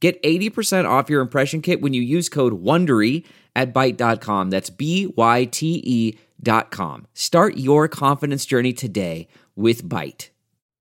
Get 80% off your impression kit when you use code WONDERY at Byte.com. That's B-Y-T-E dot com. Start your confidence journey today with Byte.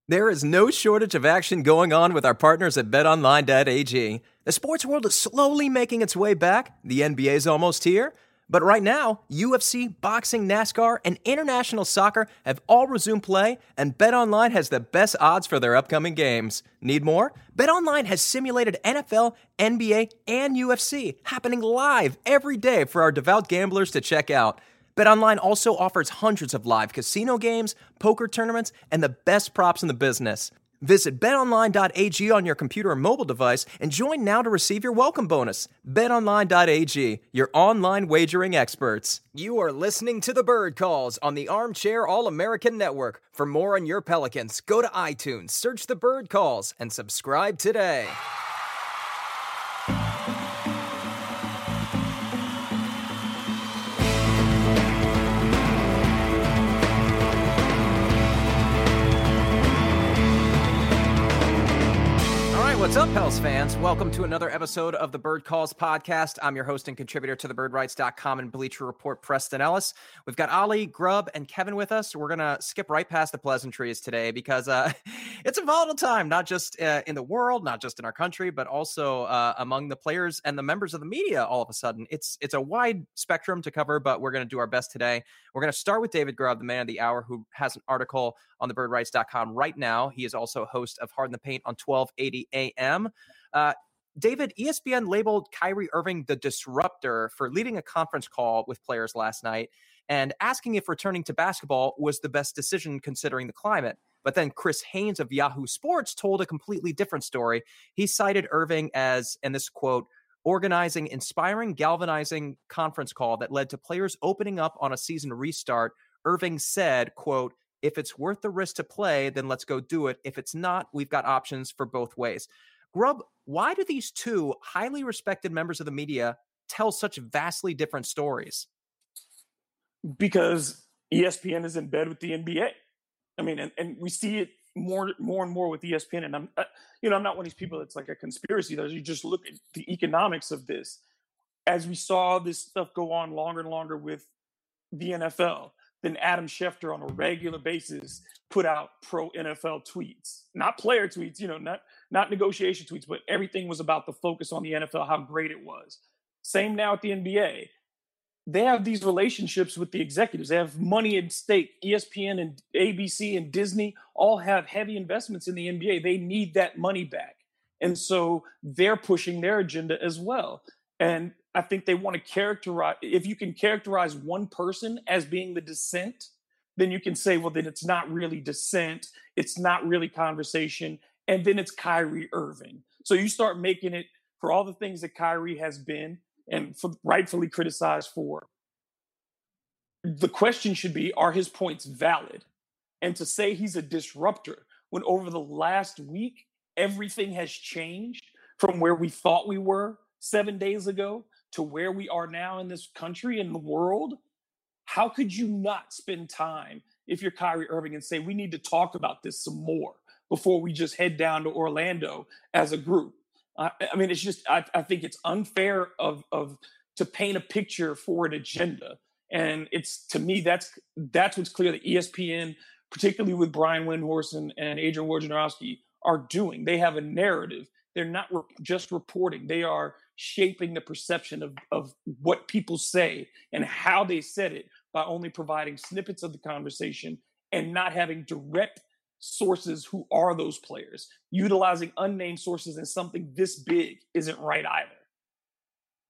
There is no shortage of action going on with our partners at BetOnline.ag. The sports world is slowly making its way back. The NBA is almost here. But right now, UFC, boxing, NASCAR, and international soccer have all resumed play, and BetOnline has the best odds for their upcoming games. Need more? BetOnline has simulated NFL, NBA, and UFC happening live every day for our devout gamblers to check out. BetOnline also offers hundreds of live casino games, poker tournaments, and the best props in the business. Visit betonline.ag on your computer or mobile device and join now to receive your welcome bonus. BetOnline.ag, your online wagering experts. You are listening to the Bird Calls on the Armchair All American Network. For more on your Pelicans, go to iTunes, search the Bird Calls, and subscribe today. What's up, Pels fans? Welcome to another episode of the Bird Calls podcast. I'm your host and contributor to the birdwrites.com and Bleacher Report, Preston Ellis. We've got Ali, Grubb, and Kevin with us. We're going to skip right past the pleasantries today because uh, it's a volatile time, not just uh, in the world, not just in our country, but also uh, among the players and the members of the media all of a sudden. It's, it's a wide spectrum to cover, but we're going to do our best today. We're going to start with David Grubb, the man of the hour, who has an article on the birdwrites.com right now. He is also host of Hard in the Paint on 1280 AM. Uh, David, ESPN labeled Kyrie Irving the disruptor for leading a conference call with players last night and asking if returning to basketball was the best decision considering the climate. But then Chris Haynes of Yahoo Sports told a completely different story. He cited Irving as, and this quote, organizing inspiring, galvanizing conference call that led to players opening up on a season restart. Irving said, quote, if it's worth the risk to play, then let's go do it. If it's not, we've got options for both ways. Grubb, why do these two highly respected members of the media tell such vastly different stories? Because ESPN is in bed with the NBA. I mean, and, and we see it more, more and more with ESPN. And I'm, uh, you know, I'm not one of these people that's like a conspiracy. There's you just look at the economics of this. As we saw this stuff go on longer and longer with the NFL, then Adam Schefter on a regular basis put out pro NFL tweets, not player tweets, you know, not not negotiation tweets, but everything was about the focus on the NFL, how great it was. Same now at the NBA. They have these relationships with the executives. They have money at stake. ESPN and ABC and Disney all have heavy investments in the NBA. They need that money back. And so they're pushing their agenda as well. And I think they want to characterize, if you can characterize one person as being the dissent, then you can say, well, then it's not really dissent. It's not really conversation. And then it's Kyrie Irving. So you start making it for all the things that Kyrie has been and for, rightfully criticized for. The question should be are his points valid? And to say he's a disruptor when over the last week, everything has changed from where we thought we were seven days ago to where we are now in this country and the world, how could you not spend time if you're Kyrie Irving and say, we need to talk about this some more before we just head down to Orlando as a group? I, I mean, it's just, I, I think it's unfair of, of to paint a picture for an agenda. And it's to me, that's that's what's clear that ESPN, particularly with Brian Windhorst and, and Adrian Wojnarowski, are doing. They have a narrative. They're not re- just reporting. They are shaping the perception of, of what people say and how they said it by only providing snippets of the conversation and not having direct sources who are those players. Utilizing unnamed sources in something this big isn't right either.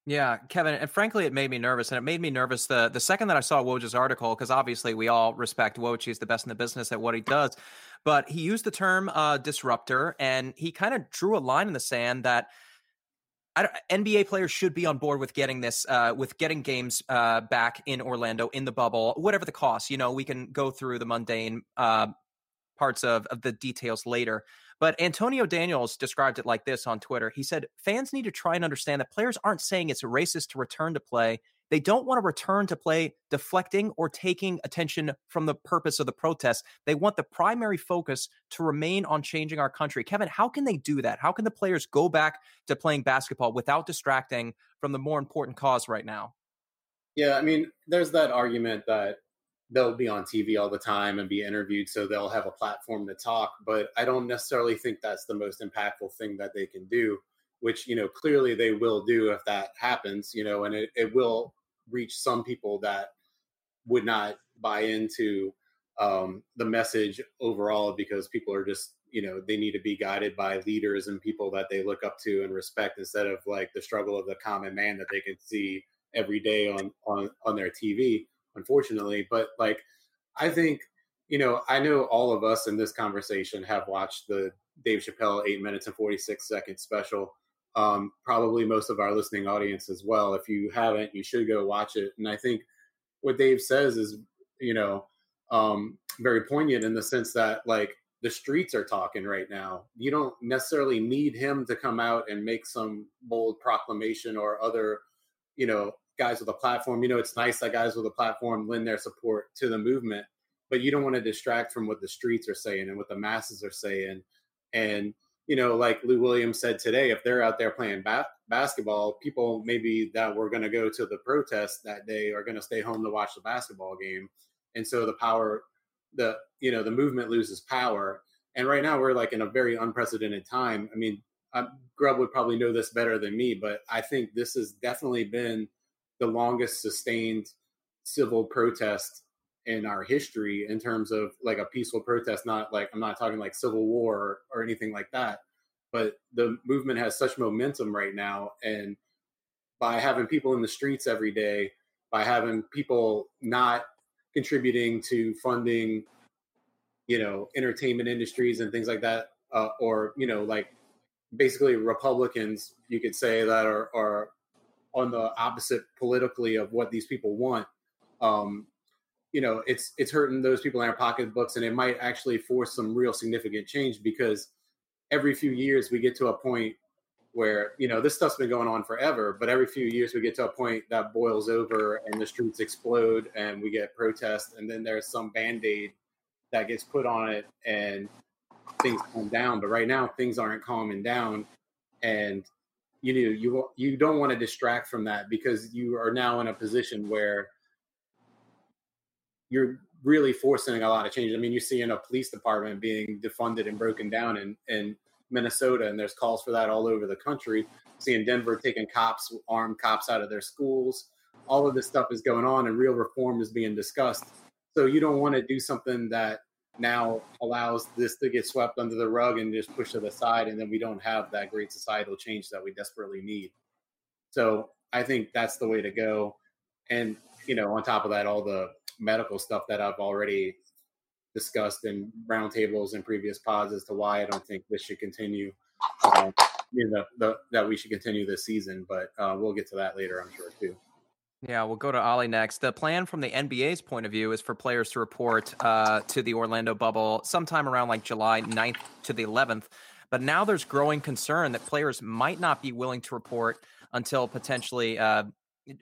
Yeah, Kevin, and frankly, it made me nervous, and it made me nervous the the second that I saw Woj's article, because obviously we all respect Woj; he's the best in the business at what he does. But he used the term uh, disruptor, and he kind of drew a line in the sand that NBA players should be on board with getting this, uh, with getting games uh, back in Orlando in the bubble, whatever the cost. You know, we can go through the mundane uh, parts of, of the details later. But Antonio Daniels described it like this on Twitter. He said, fans need to try and understand that players aren't saying it's racist to return to play. They don't want to return to play deflecting or taking attention from the purpose of the protest. They want the primary focus to remain on changing our country. Kevin, how can they do that? How can the players go back to playing basketball without distracting from the more important cause right now? Yeah, I mean, there's that argument that they'll be on TV all the time and be interviewed, so they'll have a platform to talk. But I don't necessarily think that's the most impactful thing that they can do, which, you know, clearly they will do if that happens, you know, and it, it will reach some people that would not buy into um, the message overall because people are just you know they need to be guided by leaders and people that they look up to and respect instead of like the struggle of the common man that they can see every day on on on their TV unfortunately but like I think you know I know all of us in this conversation have watched the Dave Chappelle 8 minutes and 46 seconds special um, probably most of our listening audience as well. If you haven't, you should go watch it. And I think what Dave says is, you know, um, very poignant in the sense that like the streets are talking right now. You don't necessarily need him to come out and make some bold proclamation or other, you know, guys with a platform. You know, it's nice that guys with a platform lend their support to the movement, but you don't want to distract from what the streets are saying and what the masses are saying. And you know, like Lou Williams said today, if they're out there playing ba- basketball, people maybe that were going to go to the protest that day are going to stay home to watch the basketball game, and so the power, the you know, the movement loses power. And right now we're like in a very unprecedented time. I mean, Grubb would probably know this better than me, but I think this has definitely been the longest sustained civil protest in our history in terms of like a peaceful protest not like i'm not talking like civil war or, anything like that but the movement has such momentum right now and by having people in the streets every day by having people not contributing to funding you know entertainment industries and things like that uh, or you know like basically republicans you could say that are, are on the opposite politically of what these people want um, you know it's it's hurting those people in our pocketbooks and it might actually force some real significant change because every few years we get to a point where you know this stuff's been going on forever but every few years we get to a point that boils over and the streets explode and we get protests and then there's some band-aid that gets put on it and things calm down. But right now things aren't calming down and you know you you don't want to distract from that because you are now in a position where you're really forcing a lot of change. I mean, you see in a police department being defunded and broken down in, in Minnesota, and there's calls for that all over the country. Seeing Denver taking cops, armed cops out of their schools. All of this stuff is going on, and real reform is being discussed. So you don't want to do something that now allows this to get swept under the rug and just pushed to the side, and then we don't have that great societal change that we desperately need. So I think that's the way to go. And you know, on top of that, all the medical stuff that I've already discussed in roundtables and previous pods as to why I don't think this should continue. Um, you know, the, that we should continue this season, but uh, we'll get to that later, I'm sure too. Yeah, we'll go to Ali next. The plan from the NBA's point of view is for players to report uh, to the Orlando bubble sometime around like July 9th to the 11th. But now there's growing concern that players might not be willing to report until potentially uh,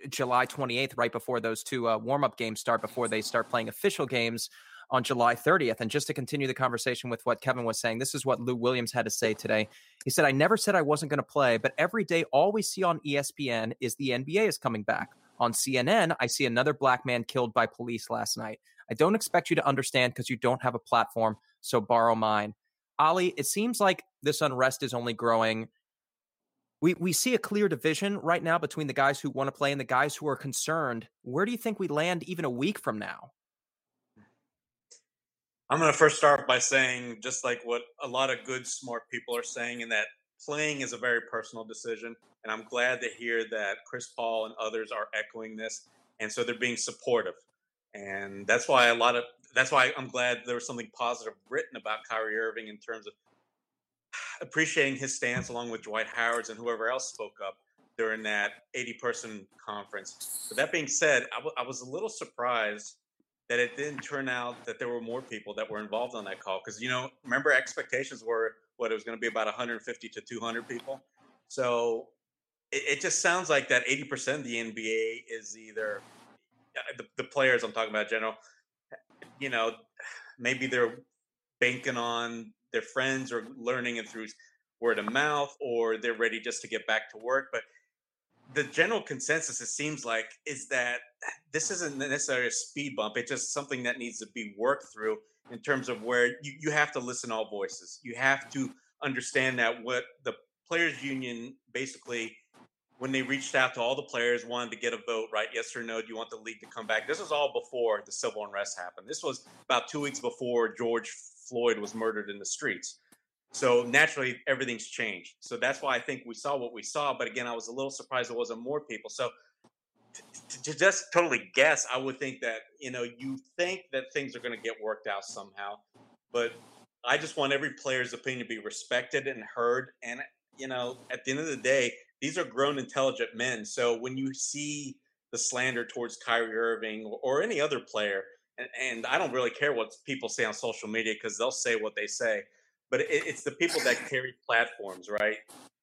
July 28th, right before those two uh, warm up games start, before they start playing official games on July 30th. And just to continue the conversation with what Kevin was saying, this is what Lou Williams had to say today. He said, I never said I wasn't going to play, but every day, all we see on ESPN is the NBA is coming back. On CNN, I see another black man killed by police last night. I don't expect you to understand because you don't have a platform, so borrow mine. Ali, it seems like this unrest is only growing we we see a clear division right now between the guys who want to play and the guys who are concerned. Where do you think we land even a week from now? I'm going to first start by saying just like what a lot of good smart people are saying in that playing is a very personal decision and I'm glad to hear that Chris Paul and others are echoing this and so they're being supportive. And that's why a lot of that's why I'm glad there was something positive written about Kyrie Irving in terms of appreciating his stance along with Dwight Howard's and whoever else spoke up during that 80 person conference. But that being said, I, w- I was a little surprised that it didn't turn out that there were more people that were involved on that call. Because, you know, remember expectations were what it was going to be about 150 to 200 people. So it, it just sounds like that 80% of the NBA is either uh, the, the players I'm talking about, general, you know, maybe they're banking on their friends or learning it through word of mouth or they're ready just to get back to work. But the general consensus, it seems like, is that this isn't necessarily a speed bump. It's just something that needs to be worked through in terms of where you, you have to listen to all voices. You have to understand that what the players union basically when they reached out to all the players wanted to get a vote right yes or no do you want the league to come back this was all before the civil unrest happened this was about two weeks before george floyd was murdered in the streets so naturally, everything's changed. So that's why I think we saw what we saw. But again, I was a little surprised there wasn't more people. So to, to just totally guess, I would think that you know you think that things are going to get worked out somehow, but I just want every player's opinion to be respected and heard. And you know, at the end of the day, these are grown, intelligent men. So when you see the slander towards Kyrie Irving or, or any other player, and, and I don't really care what people say on social media because they'll say what they say but it, it's the people that carry platforms, right?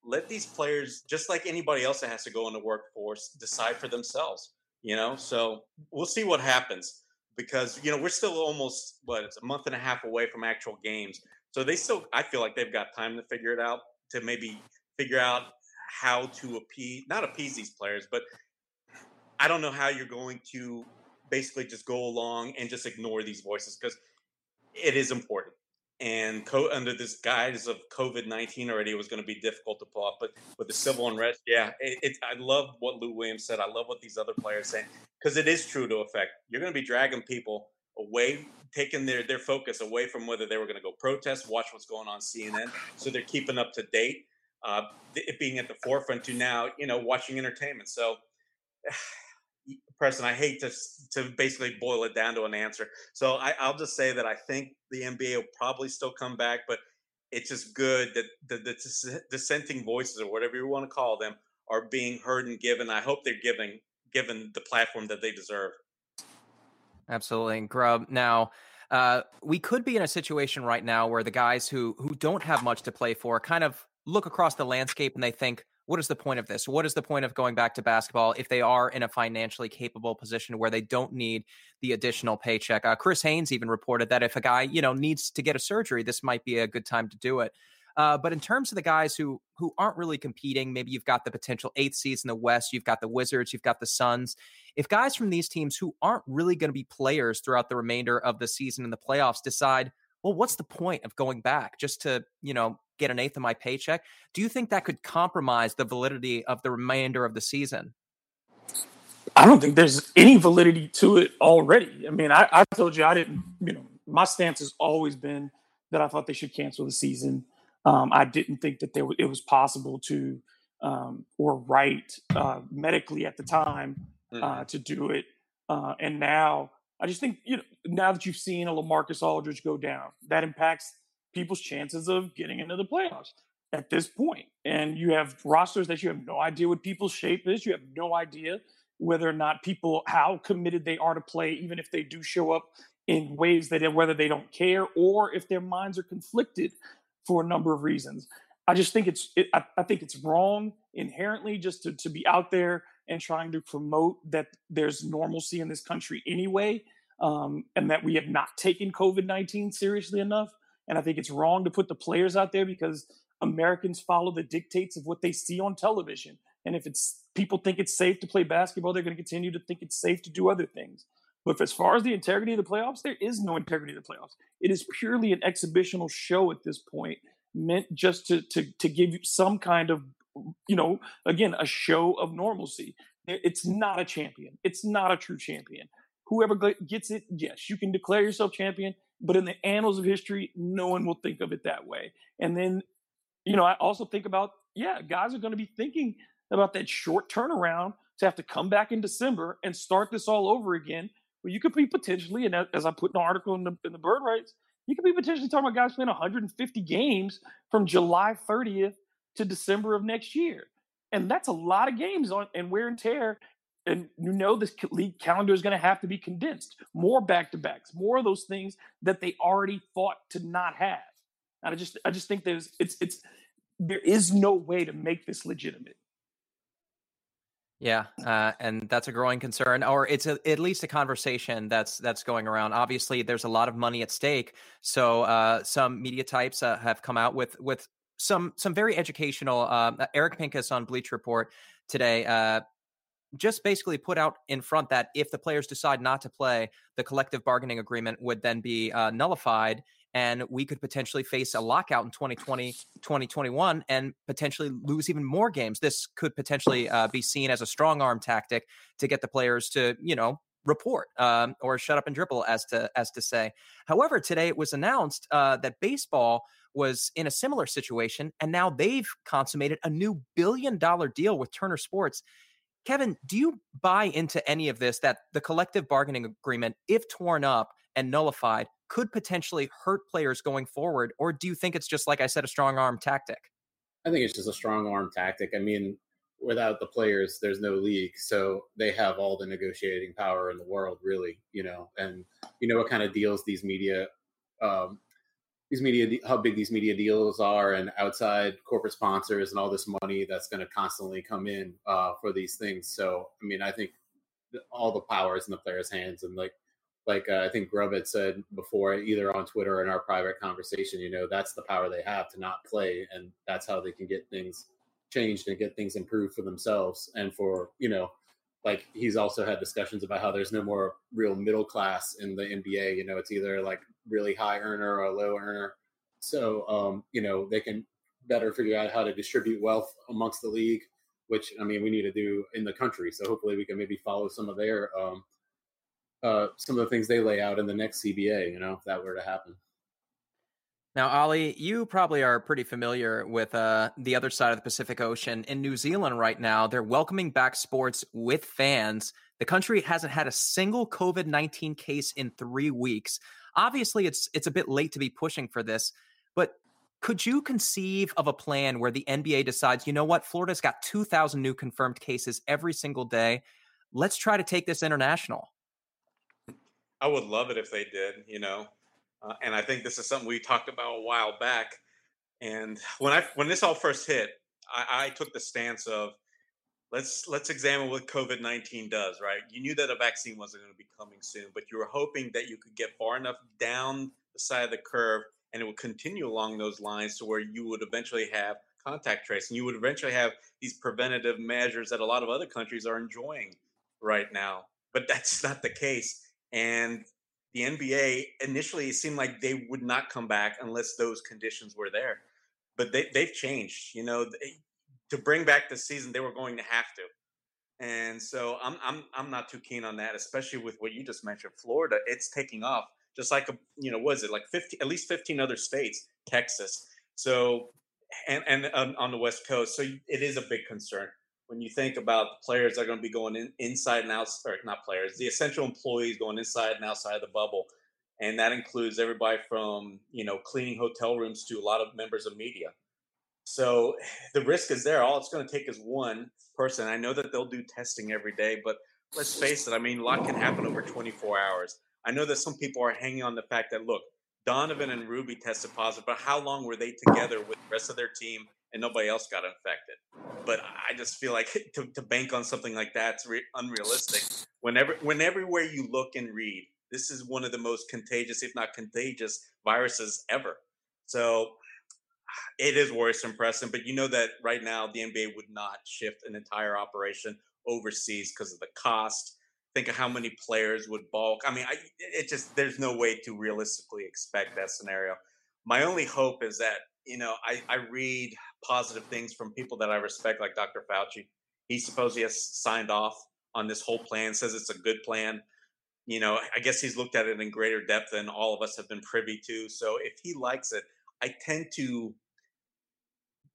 Let these players, just like anybody else that has to go in the workforce, decide for themselves. You know, so we'll see what happens because you know we're still almost what it's a month and a half away from actual games. So they still, I feel like they've got time to figure it out to maybe figure out how to appease, not appease these players, but I don't know how you're going to basically just go along and just ignore these voices because it is important and co- under this guise of COVID nineteen already, it was going to be difficult to pull off. But with the civil unrest, yeah, it, it, I love what Lou Williams said. I love what these other players saying because it is true to effect. You're going to be dragging people away, taking their their focus away from whether they were going to go protest, watch what's going on CNN, so they're keeping up to date. Uh, it being at the forefront to now, you know, watching entertainment. So Preston, I hate to to basically boil it down to an answer. So I, will just say that I think the NBA will probably still come back, but it's just good that the, the dissenting voices or whatever you want to call them are being heard and given. I hope they're giving given the platform that they deserve. Absolutely, and Grubb. Now, uh, we could be in a situation right now where the guys who who don't have much to play for kind of look across the landscape and they think, what is the point of this? What is the point of going back to basketball if they are in a financially capable position where they don't need the additional paycheck? Uh, Chris Haynes even reported that if a guy, you know, needs to get a surgery, this might be a good time to do it. Uh, but in terms of the guys who who aren't really competing, maybe you've got the potential eighth seeds in the West, you've got the Wizards, you've got the Suns. If guys from these teams who aren't really going to be players throughout the remainder of the season and the playoffs decide, well, what's the point of going back just to you know get an eighth of my paycheck. Do you think that could compromise the validity of the remainder of the season? I don't think there's any validity to it already. I mean, I, I told you I didn't, you know, my stance has always been that I thought they should cancel the season. Um, I didn't think that there it was possible to um, or right uh, medically at the time uh, mm-hmm. to do it. Uh, and now I just think you know now that you've seen a LaMarcus Aldridge go down, that impacts people's chances of getting into the playoffs at this point. And you have rosters that you have no idea what people's shape is. You have no idea whether or not people how committed they are to play, even if they do show up in ways that whether they don't care or if their minds are conflicted for a number of reasons. I just think it's it, I, I, think it's wrong inherently just to, to be out there and trying to promote that there's normalcy in this country anyway, um, and that we have not taken COVID nineteen seriously enough. And I think it's wrong to put the players out there because Americans follow the dictates of what they see on television. And if it's people think it's safe to play basketball, they're going to continue to think it's safe to do other things. But as far as the integrity of the playoffs, there is no integrity of the playoffs. It is purely an exhibitional show at this point, meant just to to to give you some kind of, you know, again, a show of normalcy. It's not a champion. It's not a true champion. Whoever gets it, yes, you can declare yourself champion. But in the annals of history, no one will think of it that way. And then, you know, I also think about, yeah, guys are going to be thinking about that short turnaround to have to come back in December and start this all over again. Well, you could be potentially, and as I put in the article in the, in the bird writes, You could be potentially talking about guys playing 150 games from July 30th to December of next year. And that's a lot of games on and wear and tear. And you know this league calendar is going to have to be condensed. More back to backs, more of those things that they already fought to not have. And I just I just think there's it's it's there is no way to make this legitimate. Yeah, uh, and that's a growing concern, or it's a, at least a conversation that's that's going around. Obviously, there's a lot of money at stake, so uh, some media types uh, have come out with with some some very educational. Uh, Eric Pincus on Bleacher Report today uh, just basically put out in front that if the players decide not to play, the collective bargaining agreement would then be uh, nullified and we could potentially face a lockout in 2020 2021 and potentially lose even more games. This could potentially uh, be seen as a strong arm tactic to get the players to you know report um, or shut up and dribble as to as to say. However today it was announced uh, that baseball was in a similar situation and now they've consummated a new billion dollar deal with turner sports Kevin, do you buy into any of this that the collective bargaining agreement, if torn up and nullified, could potentially hurt players going forward? Or do you think it's just, like I said, a strong arm tactic? I think it's just a strong arm tactic. I mean, without the players, there's no league. So they have all the negotiating power in the world, really, you know, and you know what kind of deals these media um, these media how big these media deals are and outside corporate sponsors and all this money that's going to constantly come in uh, for these things. So i mean i think all the power is in the players hands and like like uh, i think Grubb had said before either on twitter or in our private conversation you know that's the power they have to not play and that's how they can get things changed and get things improved for themselves and for you know like he's also had discussions about how there's no more real middle class in the NBA. You know, it's either like really high earner or low earner. So, um, you know, they can better figure out how to distribute wealth amongst the league, which I mean, we need to do in the country. So hopefully we can maybe follow some of their, um, uh, some of the things they lay out in the next CBA, you know, if that were to happen. Now, Ali, you probably are pretty familiar with uh, the other side of the Pacific Ocean. In New Zealand right now, they're welcoming back sports with fans. The country hasn't had a single COVID 19 case in three weeks. Obviously, it's it's a bit late to be pushing for this, but could you conceive of a plan where the NBA decides, you know what, Florida's got 2,000 new confirmed cases every single day. Let's try to take this international. I would love it if they did, you know. Uh, and I think this is something we talked about a while back. And when I when this all first hit, I, I took the stance of let's let's examine what COVID nineteen does. Right, you knew that a vaccine wasn't going to be coming soon, but you were hoping that you could get far enough down the side of the curve, and it would continue along those lines to where you would eventually have contact tracing. You would eventually have these preventative measures that a lot of other countries are enjoying right now. But that's not the case. And the NBA initially it seemed like they would not come back unless those conditions were there. But they, they've changed. You know, they, to bring back the season, they were going to have to. And so I'm I'm I'm not too keen on that, especially with what you just mentioned, Florida. It's taking off, just like a you know, was it like 50, at least 15 other states, Texas. So and and um, on the West Coast, so it is a big concern when you think about the players that are going to be going in, inside and outside, or not players, the essential employees going inside and outside of the bubble, and that includes everybody from you know cleaning hotel rooms to a lot of members of media. So the risk is there. All it's going to take is one person. I know that they'll do testing every day, but let's face it. I mean, a lot can happen over 24 hours. I know that some people are hanging on the fact that look, Donovan and Rudy tested positive, but how long were they together with the rest of their team and nobody else got infected? But I just feel like to, to bank on something like that's re- unrealistic. Whenever, when everywhere you look and read, this is one of the most contagious, if not contagious, viruses ever. So it is worrisome, Preston. But you know that right now the NBA would not shift an entire operation overseas because of the cost think of how many players would bulk. I mean, I, it just there's no way to realistically expect that scenario. My only hope is that you know I, I read positive things from people that I respect, like Dr. Fauci. He supposedly has signed off on this whole plan, says it's a good plan. You know, I guess he's looked at it in greater depth than all of us have been privy to. So if he likes it, I tend to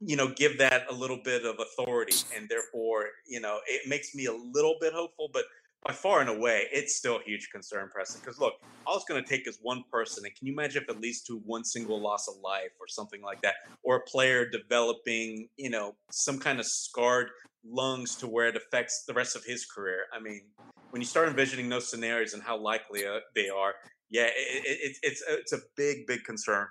you know give that a little bit of authority and therefore you know it makes me a little bit hopeful but by far and away, it's still a huge concern, Preston. Because look, all it's going to take is one person, and can you imagine if it leads to one single loss of life or something like that, or a player developing, you know, some kind of scarred lungs to where it affects the rest of his career? I mean, when you start envisioning those scenarios and how likely uh, they are, yeah, it, it, it's it's a big, big concern.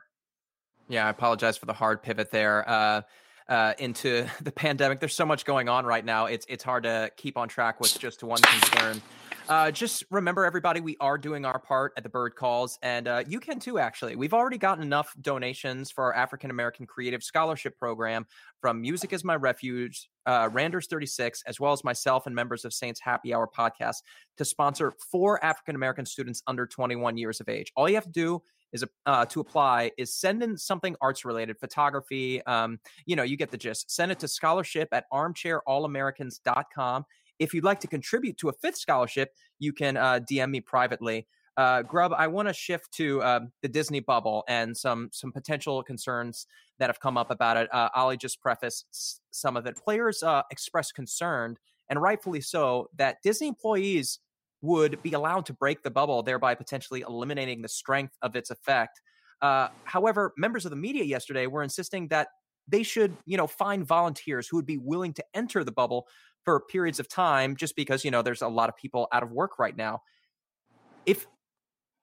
Yeah, I apologize for the hard pivot there. Uh, uh, into the pandemic. There's so much going on right now. It's it's hard to keep on track with just one concern. Uh, just remember, everybody, we are doing our part at the Bird Calls, and uh, you can too. Actually, we've already gotten enough donations for our African American Creative Scholarship Program from Music is My Refuge, uh, Randers 36, as well as myself and members of Saints Happy Hour podcast to sponsor four African American students under 21 years of age. All you have to do is uh, to apply is send in something arts related photography um, you know you get the gist. Send it to scholarship at armchairallamericans.com if you'd like to contribute to a fifth scholarship you can uh, dm me privately. Uh, Grubb i want to shift to um, the disney bubble and some some potential concerns that have come up about it. Uh, ali just prefaced some of it. Players uh, expressed concern and rightfully so that disney employees would be allowed to break the bubble, thereby potentially eliminating the strength of its effect. Uh, however, members of the media yesterday were insisting that they should, you know, find volunteers who would be willing to enter the bubble for periods of time, just because you know there's a lot of people out of work right now. If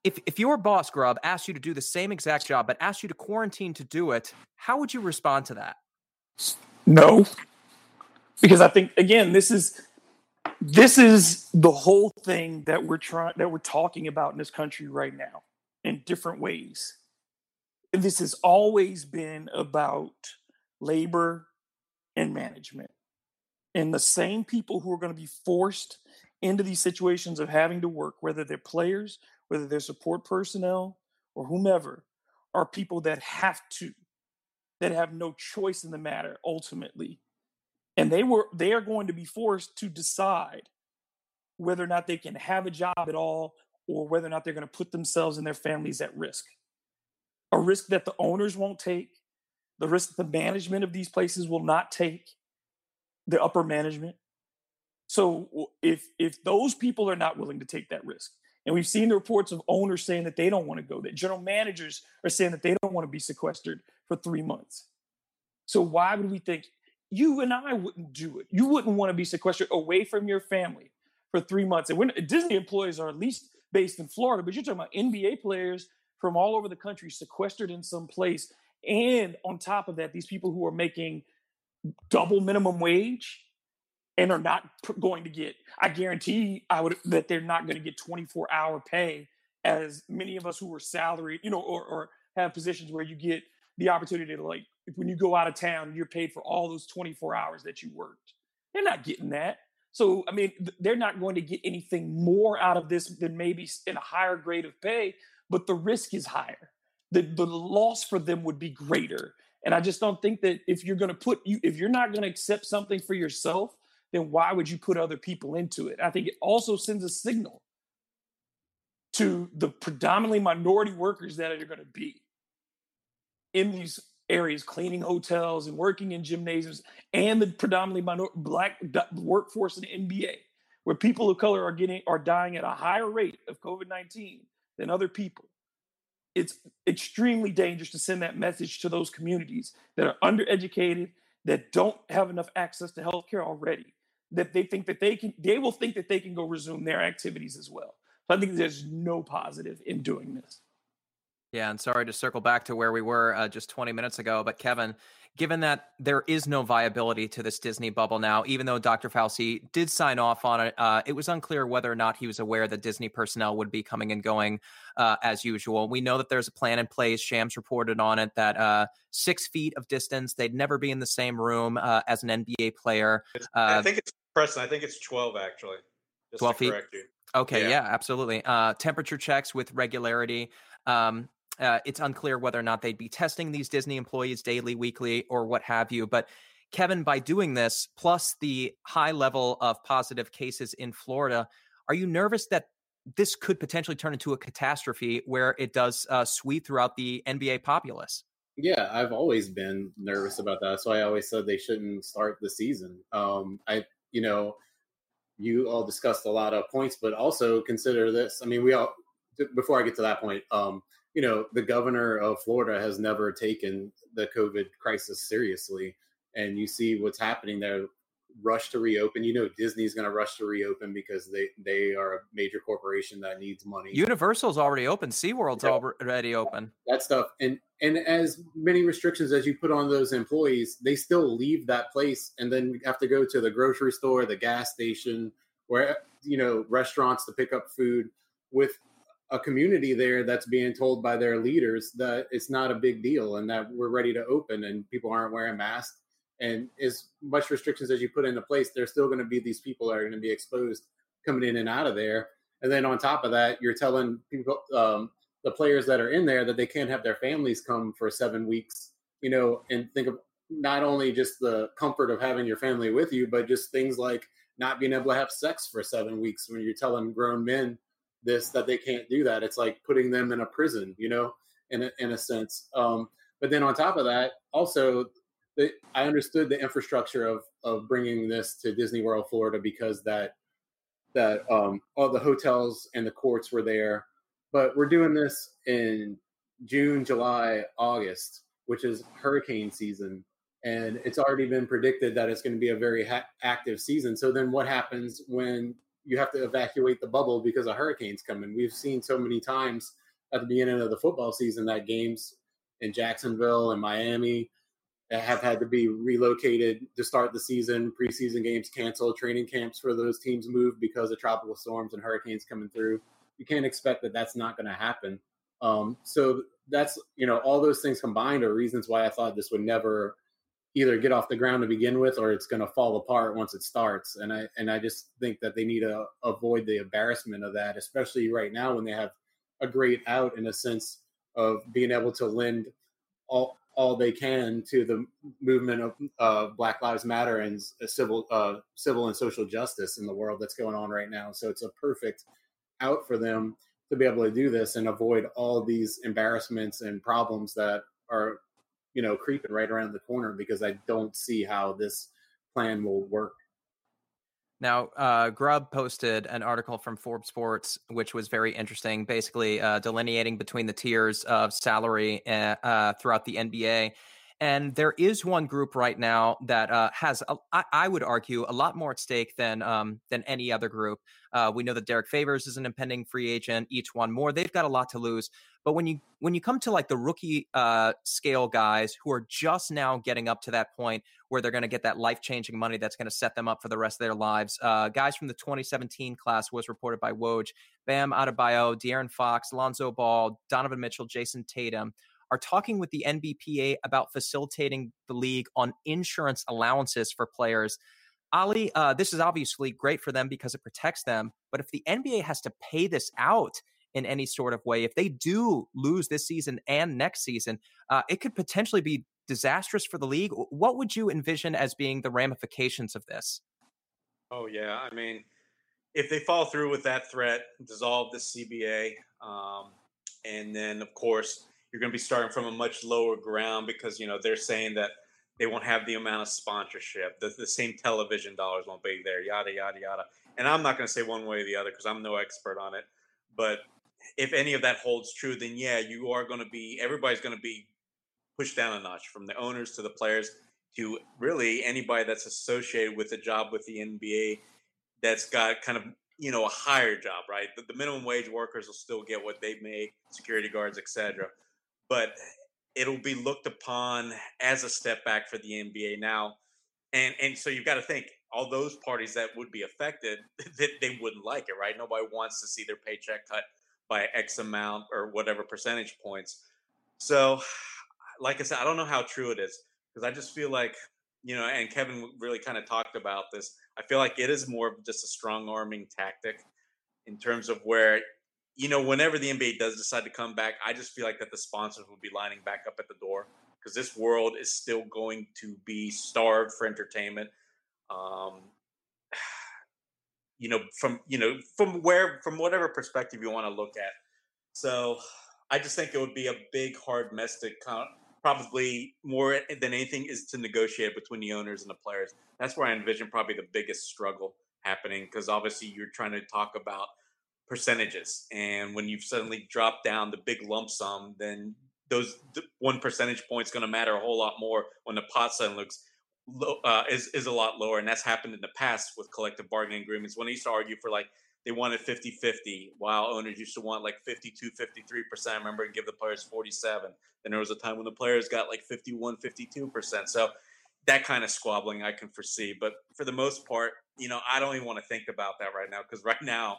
if if your boss Grubb asked you to do the same exact job but asked you to quarantine to do it, how would you respond to that? No, because I think again, this is this is the whole thing that we're trying that we're talking about in this country right now in different ways. And this has always been about labor and management. And the same people who are going to be forced into these situations of having to work, whether they're players, whether they're support personnel, or whomever, are people that have to, that have no choice in the matter ultimately and they were they are going to be forced to decide whether or not they can have a job at all or whether or not they're going to put themselves and their families at risk. A risk that the owners won't take the risk that the management of these places will not take the upper management. So if if those people are not willing to take that risk and we've seen the reports of owners saying that they don't want to go that general managers are saying that they don't want to be sequestered for 3 months. So why would we think you and I wouldn't do it. You wouldn't want to be sequestered away from your family for three months. And when Disney employees are at least based in Florida, but you're talking about NBA players from all over the country sequestered in some place. And on top of that, these people who are making double minimum wage and are not going to get, I guarantee I would that they're not going to get 24 hour pay as many of us who are salaried, you know, or, or have positions where you get the opportunity to like when you go out of town, you're paid for all those 24 hours that you worked. They're not getting that. So, I mean, they're not going to get anything more out of this than maybe in a higher grade of pay, but the risk is higher. The, the loss for them would be greater. And I just don't think that if you're going to put you, if you're not going to accept something for yourself, then why would you put other people into it? I think it also sends a signal to the predominantly minority workers that are going to be in these areas, cleaning hotels and working in gymnasiums, and the predominantly minor, black workforce in the NBA, where people of color are getting are dying at a higher rate of COVID nineteen than other people. It's extremely dangerous to send that message to those communities that are undereducated, that don't have enough access to healthcare already, that they think that they can, they will think that they can go resume their activities as well. So I think there's no positive in doing this. Yeah, and sorry to circle back to where we were uh, just 20 minutes ago, but Kevin, given that there is no viability to this Disney bubble now, even though Dr. Fauci did sign off on it, uh, it was unclear whether or not he was aware that Disney personnel would be coming and going uh, as usual. We know that there's a plan in place. Shams reported on it that uh, six feet of distance, they'd never be in the same room uh, as an NBA player. I uh, think it's Preston. I think it's 12 actually. 12 feet. Okay, yeah, yeah absolutely. temperature checks with regularity. Um, uh, it's unclear whether or not they'd be testing these Disney employees daily, weekly, or what have you. But Kevin, by doing this, plus the high level of positive cases in Florida, are you nervous that this could potentially turn into a catastrophe where it does uh, sweep throughout the NBA populace? Yeah, I've always been nervous about that. So I always said they shouldn't start the season. Um, I, you know, you all discussed a lot of points, but also consider this. I mean, we all before I get to that point, um, you know, the governor of Florida has never taken the COVID crisis seriously, and you see what's happening there rush to reopen. You know, Disney's going to rush to reopen because they they are a major corporation that needs money. Universal's already open. SeaWorld's yeah. already open. That stuff, and and as many restrictions as you put on those employees, they still leave that place and then have to go to the grocery store, the gas station, where you know restaurants to pick up food with a community there that's being told by their leaders that it's not a big deal and that we're ready to open and people aren't wearing masks and as much restrictions as you put into place, there's still going to be these people that are going to be exposed coming in and out of there. And then on top of that, you're telling people, um, the players that are in there, that they can't have their families come for seven weeks. You know, and think of not only just the comfort of having your family with you, but just things like not being able to have sex for seven weeks when you're telling grown men this that they can't do that. It's like putting them in a prison, you know, in a, in a sense. Um, but then on top of that, also the, I understood the infrastructure of of bringing this to Disney World Florida because that that um, all the hotels and the courts were there, but we're doing this in June, July, August, which is hurricane season, and it's already been predicted that it's going to be a very ha- active season. So then, what happens when you have to evacuate the bubble because a hurricane's coming? We've seen so many times at the beginning of the football season that games in Jacksonville and Miami have had to be relocated to start the season. Preseason games canceled, training camps for those teams moved because of tropical storms and hurricanes coming through. You can't expect that that's not going to happen. Um, so that's you know all those things combined are reasons why I thought this would never either get off the ground to begin with or it's going to fall apart once it starts. And I and I just think that they need to avoid the embarrassment of that, especially right now when they have a great out in a sense of being able to lend all all they can to the movement of uh, Black Lives Matter and civil uh, civil and social justice in the world that's going on right now. So it's a perfect out for them to be able to do this and avoid all these embarrassments and problems that are you know creeping right around the corner because I don't see how this plan will work. Now, uh, posted an article from Forbes Sports, which was very interesting, basically uh, delineating between the tiers of salary uh, uh throughout the NBA. And there is one group right now that uh, has, a, I, I would argue, a lot more at stake than um, than any other group. Uh, we know that Derrick Favors is an impending free agent. E'Twaun Moore. They've got a lot to lose. But when you when you come to like the rookie uh, scale guys who are just now getting up to that point where they're going to get that life changing money that's going to set them up for the rest of their lives, uh, guys from the 2017 class was reported by Woj, Bam Adebayo, De'Aaron Fox, Lonzo Ball, Donovan Mitchell, Jayson Tatum are talking with the NBPA about facilitating the league on insurance allowances for players. Ali, uh, this is obviously great for them because it protects them. But if the NBA has to pay this out in any sort of way. If they do lose this season and next season, uh, it could potentially be disastrous for the league. What would you envision as being the ramifications of this? Oh yeah, I mean, if they fall through with that threat, dissolve the CBA, um, and then of course you're going to be starting from a much lower ground because you know they're saying that they won't have the amount of sponsorship, the, the same television dollars won't be there, yada yada yada. And I'm not going to say one way or the other because I'm no expert on it, but if any of that holds true, then yeah, you are going to be everybody's going to be pushed down a notch from the owners to the players to really anybody that's associated with a job with the NBA that's got kind of you know a higher job, right? The, the minimum wage workers will still get what they make, security guards, etc. But it'll be looked upon as a step back for the NBA now, and and so you've got to think all those parties that would be affected that they wouldn't like it, right? Nobody wants to see their paycheck cut by X amount or whatever percentage points. So, like I said, I don't know how true it is because I just feel like, you know, and Kevin really kind of talked about this. I feel like it is more of just a strong arming tactic in terms of where, you know, whenever the NBA does decide to come back, I just feel like that the sponsors will be lining back up at the door because this world is still going to be starved for entertainment. Um, you know from you know from where from whatever perspective you want to look at. So i just think it would be a big hard mess to count probably more than anything is to negotiate between the owners and the players. That's where i envision probably the biggest struggle happening because obviously you're trying to talk about percentages, and when you've suddenly dropped down the big lump sum, then those one percentage point is going to matter a whole lot more when the pot suddenly looks low, uh, is is a lot lower, and that's happened in the past with collective bargaining agreements. When they used to argue for like they wanted 50-50, while owners used to want like 52, 53%. I remember and give the players 47. Then there was a time when the players got like 51, 52%. So that kind of squabbling I can foresee. But for the most part, you know, I don't even want to think about that right now because right now,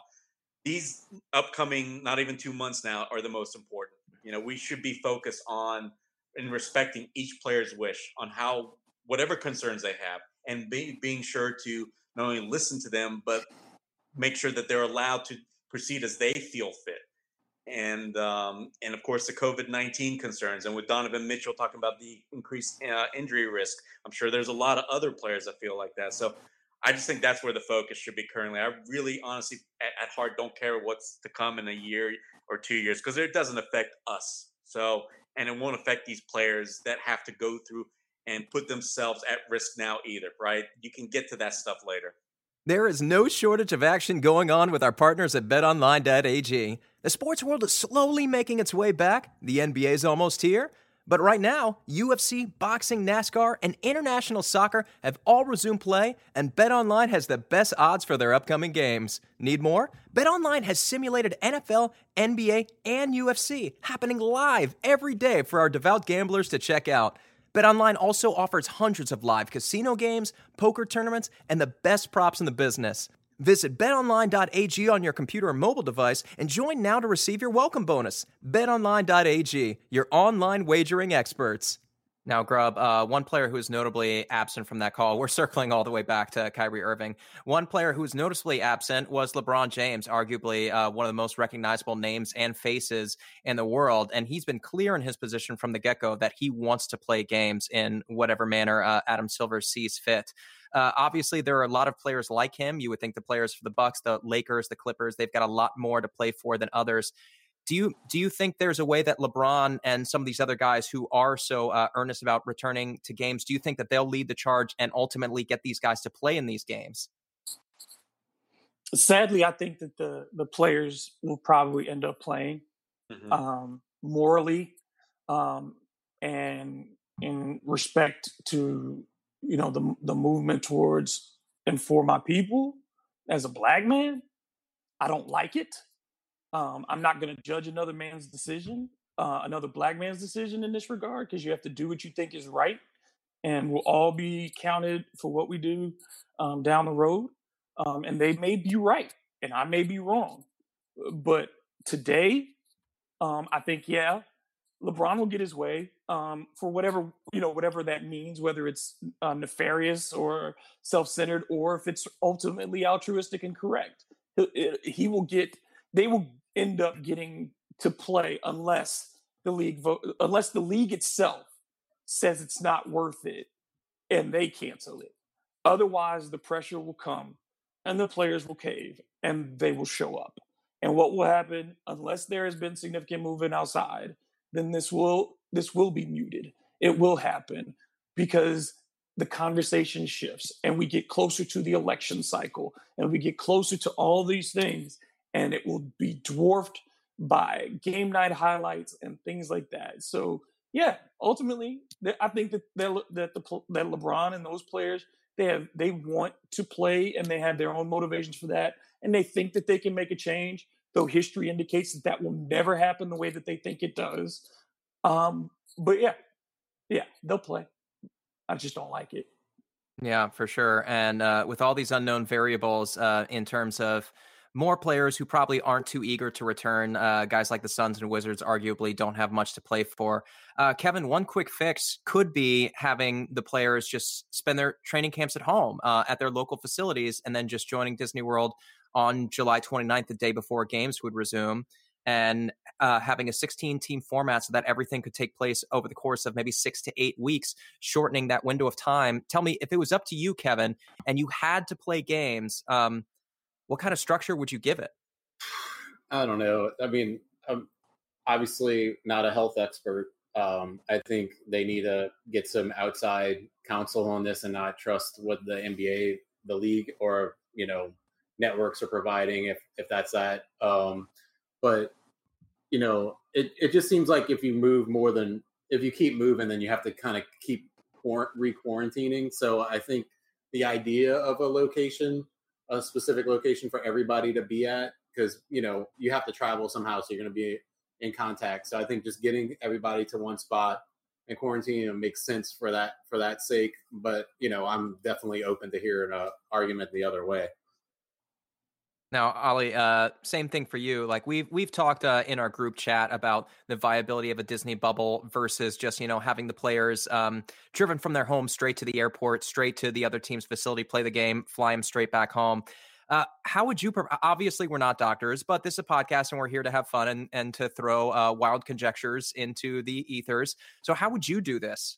these upcoming, not even two months now, are the most important. You know, we should be focused on and respecting each player's wish on how whatever concerns they have and be, being sure to not only listen to them but make sure that they're allowed to proceed as they feel fit and um, and of course the COVID nineteen concerns, and with Donovan Mitchell talking about the increased uh, injury risk, I'm sure there's a lot of other players that feel like that. So I just think that's where the focus should be currently. I really, honestly, at, at heart, don't care what's to come in a year or two years because it doesn't affect us. So and it won't affect these players that have to go through and put themselves at risk now either. Right? You can get to that stuff later. There is no shortage of action going on with our partners at betonline.ag. The sports world is slowly making its way back. The NBA is almost here. But right now, UFC, boxing, NASCAR, and international soccer have all resumed play, and BetOnline has the best odds for their upcoming games. Need more? BetOnline has simulated NFL, NBA, and UFC happening live every day for our devout gamblers to check out. BetOnline also offers hundreds of live casino games, poker tournaments, and the best props in the business. Visit betonline.ag on your computer or mobile device and join now to receive your welcome bonus. betonline.ag, your online wagering experts. Now, Grubb, uh, one player who is notably absent from that call, we're circling all the way back to Kyrie Irving. One player who was noticeably absent was LeBron James, arguably uh, one of the most recognizable names and faces in the world. And he's been clear in his position from the get go that he wants to play games in whatever manner uh, Adam Silver sees fit. Uh, obviously, there are a lot of players like him. You would think the players for the Bucks, the Lakers, the Clippers, they've got a lot more to play for than others. Do you do you think there's a way that LeBron and some of these other guys who are so uh, earnest about returning to games, do you think that they'll lead the charge and ultimately get these guys to play in these games? Sadly, I think that the the players will probably end up playing mm-hmm. um, morally um, and in respect to you know the the movement towards and for my people as a black man. I don't like it. Um, I'm not going to judge another man's decision, uh, another black man's decision in this regard, because you have to do what you think is right, and we'll all be counted for what we do um, down the road. Um, and they may be right, and I may be wrong, but today, um, I think yeah, LeBron will get his way um, for whatever you know, whatever that means, whether it's uh, nefarious or self-centered, or if it's ultimately altruistic and correct. He, he will get. They will end up getting to play unless the league vote unless the league itself says it's not worth it and they cancel it. Otherwise, the pressure will come and the players will cave and they will show up. And what will happen unless there has been significant movement outside, then this will this will be muted. It will happen because the conversation shifts and we get closer to the election cycle and we get closer to all these things and it will be dwarfed by game night highlights and things like that. So yeah, ultimately, I think that that the that LeBron and those players they have they want to play and they have their own motivations for that, and they think that they can make a change. Though history indicates that that will never happen the way that they think it does. Um, but yeah, yeah, they'll play. I just don't like it. Yeah, for sure. And uh, with all these unknown variables uh, in terms of more players who probably aren't too eager to return. Uh, guys like the Suns and Wizards arguably don't have much to play for. Uh, Kevin, one quick fix could be having the players just spend their training camps at home uh, at their local facilities and then just joining Disney World on July 29th, the day before games would resume. And uh, having a 16 team format so that everything could take place over the course of maybe six to eight weeks, shortening that window of time. Tell me if it was up to you, Kevin, and you had to play games, um, what kind of structure would you give it? I don't know. I mean, I'm obviously not a health expert. Um, I think they need to get some outside counsel on this and not trust what the NBA, the league, or you know networks are providing if if that's that. Um, but you know, it it just seems like if you move more than if you keep moving, then you have to kind of keep re quarantining. So I think the idea of a location, a specific location for everybody to be at, because you know you have to travel somehow, so you're going to be in contact. So I think just getting everybody to one spot and quarantining makes sense for that for that sake. But you know, I'm definitely open to hearing an argument the other way. Now, Ali, uh, same thing for you. Like we've we've talked uh, in our group chat about the viability of a Disney bubble versus just you know having the players um, driven from their home straight to the airport, straight to the other team's facility, play the game, fly them straight back home. Uh, how would you? Obviously, we're not doctors, but this is a podcast, and we're here to have fun and and to throw uh, wild conjectures into the ethers. So, how would you do this?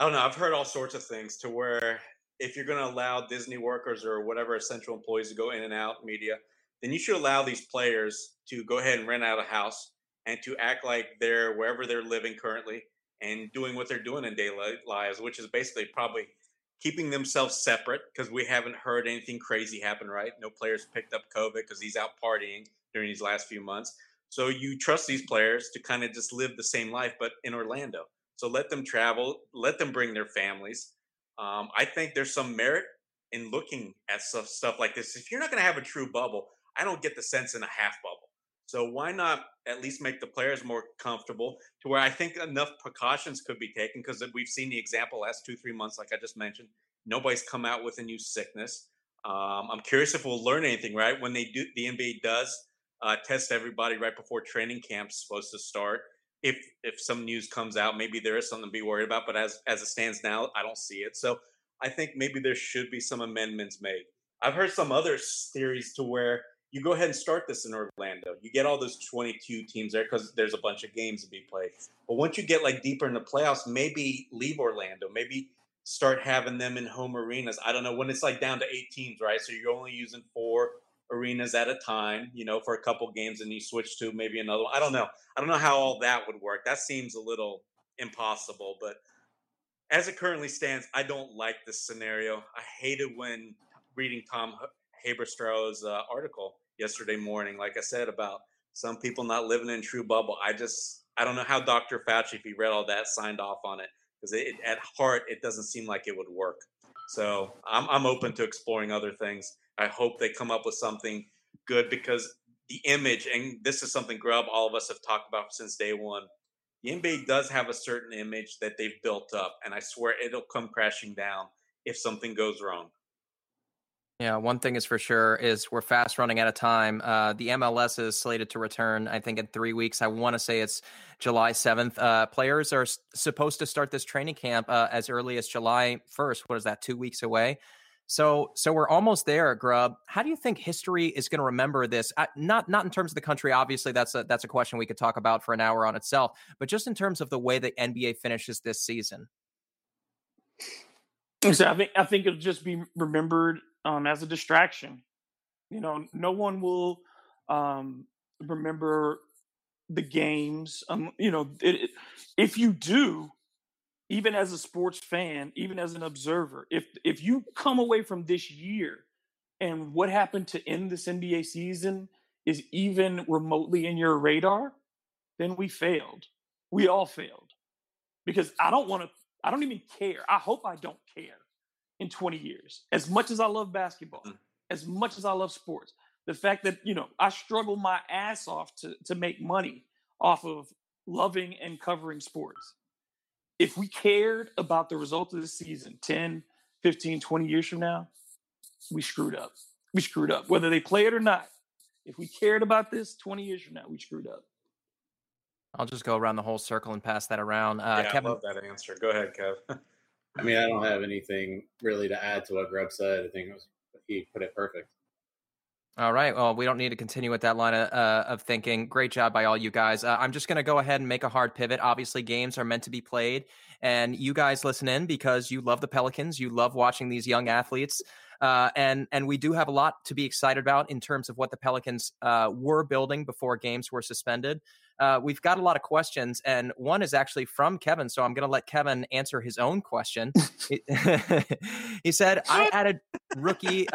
I don't know. I've heard all sorts of things to where if you're going to allow Disney workers or whatever essential employees to go in and out media, then you should allow these players to go ahead and rent out a house and to act like they're wherever they're living currently and doing what they're doing in daily lives, which is basically probably keeping themselves separate because we haven't heard anything crazy happen, right? No players picked up COVID because he's out partying during these last few months. So you trust these players to kind of just live the same life, but in Orlando. So let them travel, let them bring their families. Um, I think there's some merit in looking at stuff, stuff like this. If you're not going to have a true bubble, I don't get the sense in a half bubble. So why not at least make the players more comfortable to where I think enough precautions could be taken because we've seen the example last two three months, like I just mentioned. Nobody's come out with a new sickness. Um, I'm curious if we'll learn anything, right? When they do, the NBA does uh, test everybody right before training camp's supposed to start if if some news comes out, maybe there is something to be worried about. But as as it stands now, I don't see it. So I think maybe there should be some amendments made. I've heard some other theories to where you go ahead and start this in Orlando. You get all those 22 teams there because there's a bunch of games to be played. But once you get like deeper in the playoffs, maybe leave Orlando. Maybe start having them in home arenas. I don't know when it's like down to eight teams, right? So you're only using four arenas at a time, you know, for a couple games and you switch to maybe another one. I don't know. I don't know how all that would work. That seems a little impossible, but as it currently stands, I don't like this scenario. I hated when reading Tom Haberstroh's uh, article yesterday morning, like I said, about some people not living in true bubble. I just, I don't know how Dr. Fauci, if he read all that, signed off on it because at heart, it doesn't seem like it would work. So I'm, I'm open to exploring other things. I hope they come up with something good because the image, and this is something Grubb, all of us have talked about since day one. The NBA does have a certain image that they've built up, and I swear it'll come crashing down if something goes wrong. Yeah, one thing is for sure is we're fast running out of time. Uh, the MLS is slated to return, I think, in three weeks. I want to say it's July 7th. Uh, players are s- supposed to start this training camp uh, as early as July 1st. What is that, two weeks away? So, so we're almost there, Grubb. How do you think history is going to remember this? Uh, not, not in terms of the country. Obviously, that's a that's a question we could talk about for an hour on itself. But just in terms of the way the NBA finishes this season. So I think I think it'll just be remembered um, as a distraction. You know, no one will um, remember the games. Um, you know, it, it, if you do, even as a sports fan, even as an observer, if if you come away from this year and what happened to end this NBA season is even remotely in your radar, then we failed. We all failed. Because I don't want to I don't even care. I hope I don't care in 20 years. As much as I love basketball, mm. as much as I love sports, the fact that, you know, I struggle my ass off to to make money off of loving and covering sports if we cared about the result of the season 10, 15, 20 years from now, we screwed up. We screwed up, whether they play it or not. If we cared about this 20 years from now, we screwed up. I'll just go around the whole circle and pass that around. Uh, yeah, Kevin, I love that answer. Go ahead, Kev. I mean, I don't have anything really to add to what Grubb said. I think it was, he put it perfect. All right. Well, we don't need to continue with that line of, uh, of thinking. Great job by all you guys. Uh, I'm just going to go ahead and make a hard pivot. Obviously, games are meant to be played, and you guys listen in because you love the Pelicans. You love watching these young athletes, uh, and and we do have a lot to be excited about in terms of what the Pelicans uh, were building before games were suspended. Uh, we've got a lot of questions, and one is actually from Kevin. So I'm going to let Kevin answer his own question. he, he said, "I added rookie."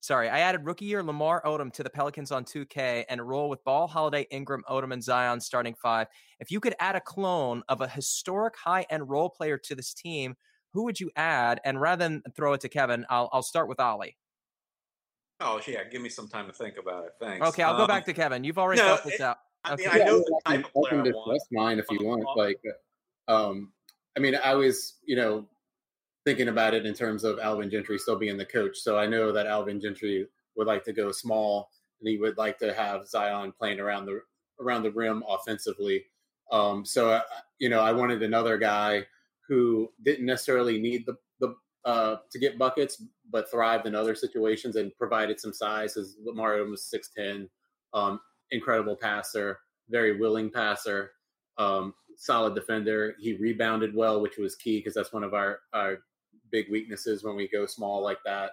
Uh, sorry, I added rookie year Lamar Odom to the Pelicans on 2K and roll with Ball, Holiday, Ingram, Odom, and Zion starting five. If you could add a clone of a historic high end role player to this team, who would you add? And rather than throw it to Kevin, I'll, I'll start with Ali. Oh yeah, give me some time to think about it. Thanks. Okay, I'll um, go back to Kevin. You've already no, thought this it, out. I mean, okay. I know the type of player I, can discuss mine if you want. Like, um, I mean, I was, you know, thinking about it in terms of Alvin Gentry still being the coach. So I know that Alvin Gentry would like to go small, and he would like to have Zion playing around the around the rim offensively. Um, so uh, you know, I wanted another guy who didn't necessarily need the the uh, to get buckets, but thrived in other situations and provided some size. As Mario was six ten, um, incredible passer, very willing passer, um, solid defender. He rebounded well, which was key because that's one of our our big weaknesses when we go small like that.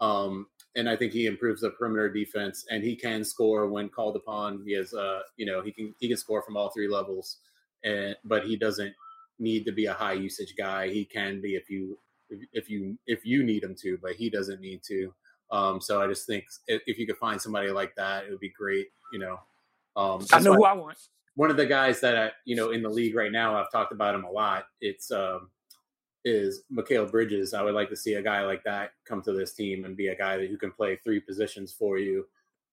Um, and I think he improves the perimeter defense, and he can score when called upon. He has, uh, you know, he can he can score from all three levels, and but he doesn't need to be a high usage guy. He can be if you if you if you need him to, but he doesn't need to. Um, so I just think if you could find somebody like that, it would be great. You know, um, I know who I want. One of the guys that I, you know in the league right now, I've talked about him a lot. It's um, is Mikal Bridges. I would like to see a guy like that come to this team and be a guy that who can play three positions for you,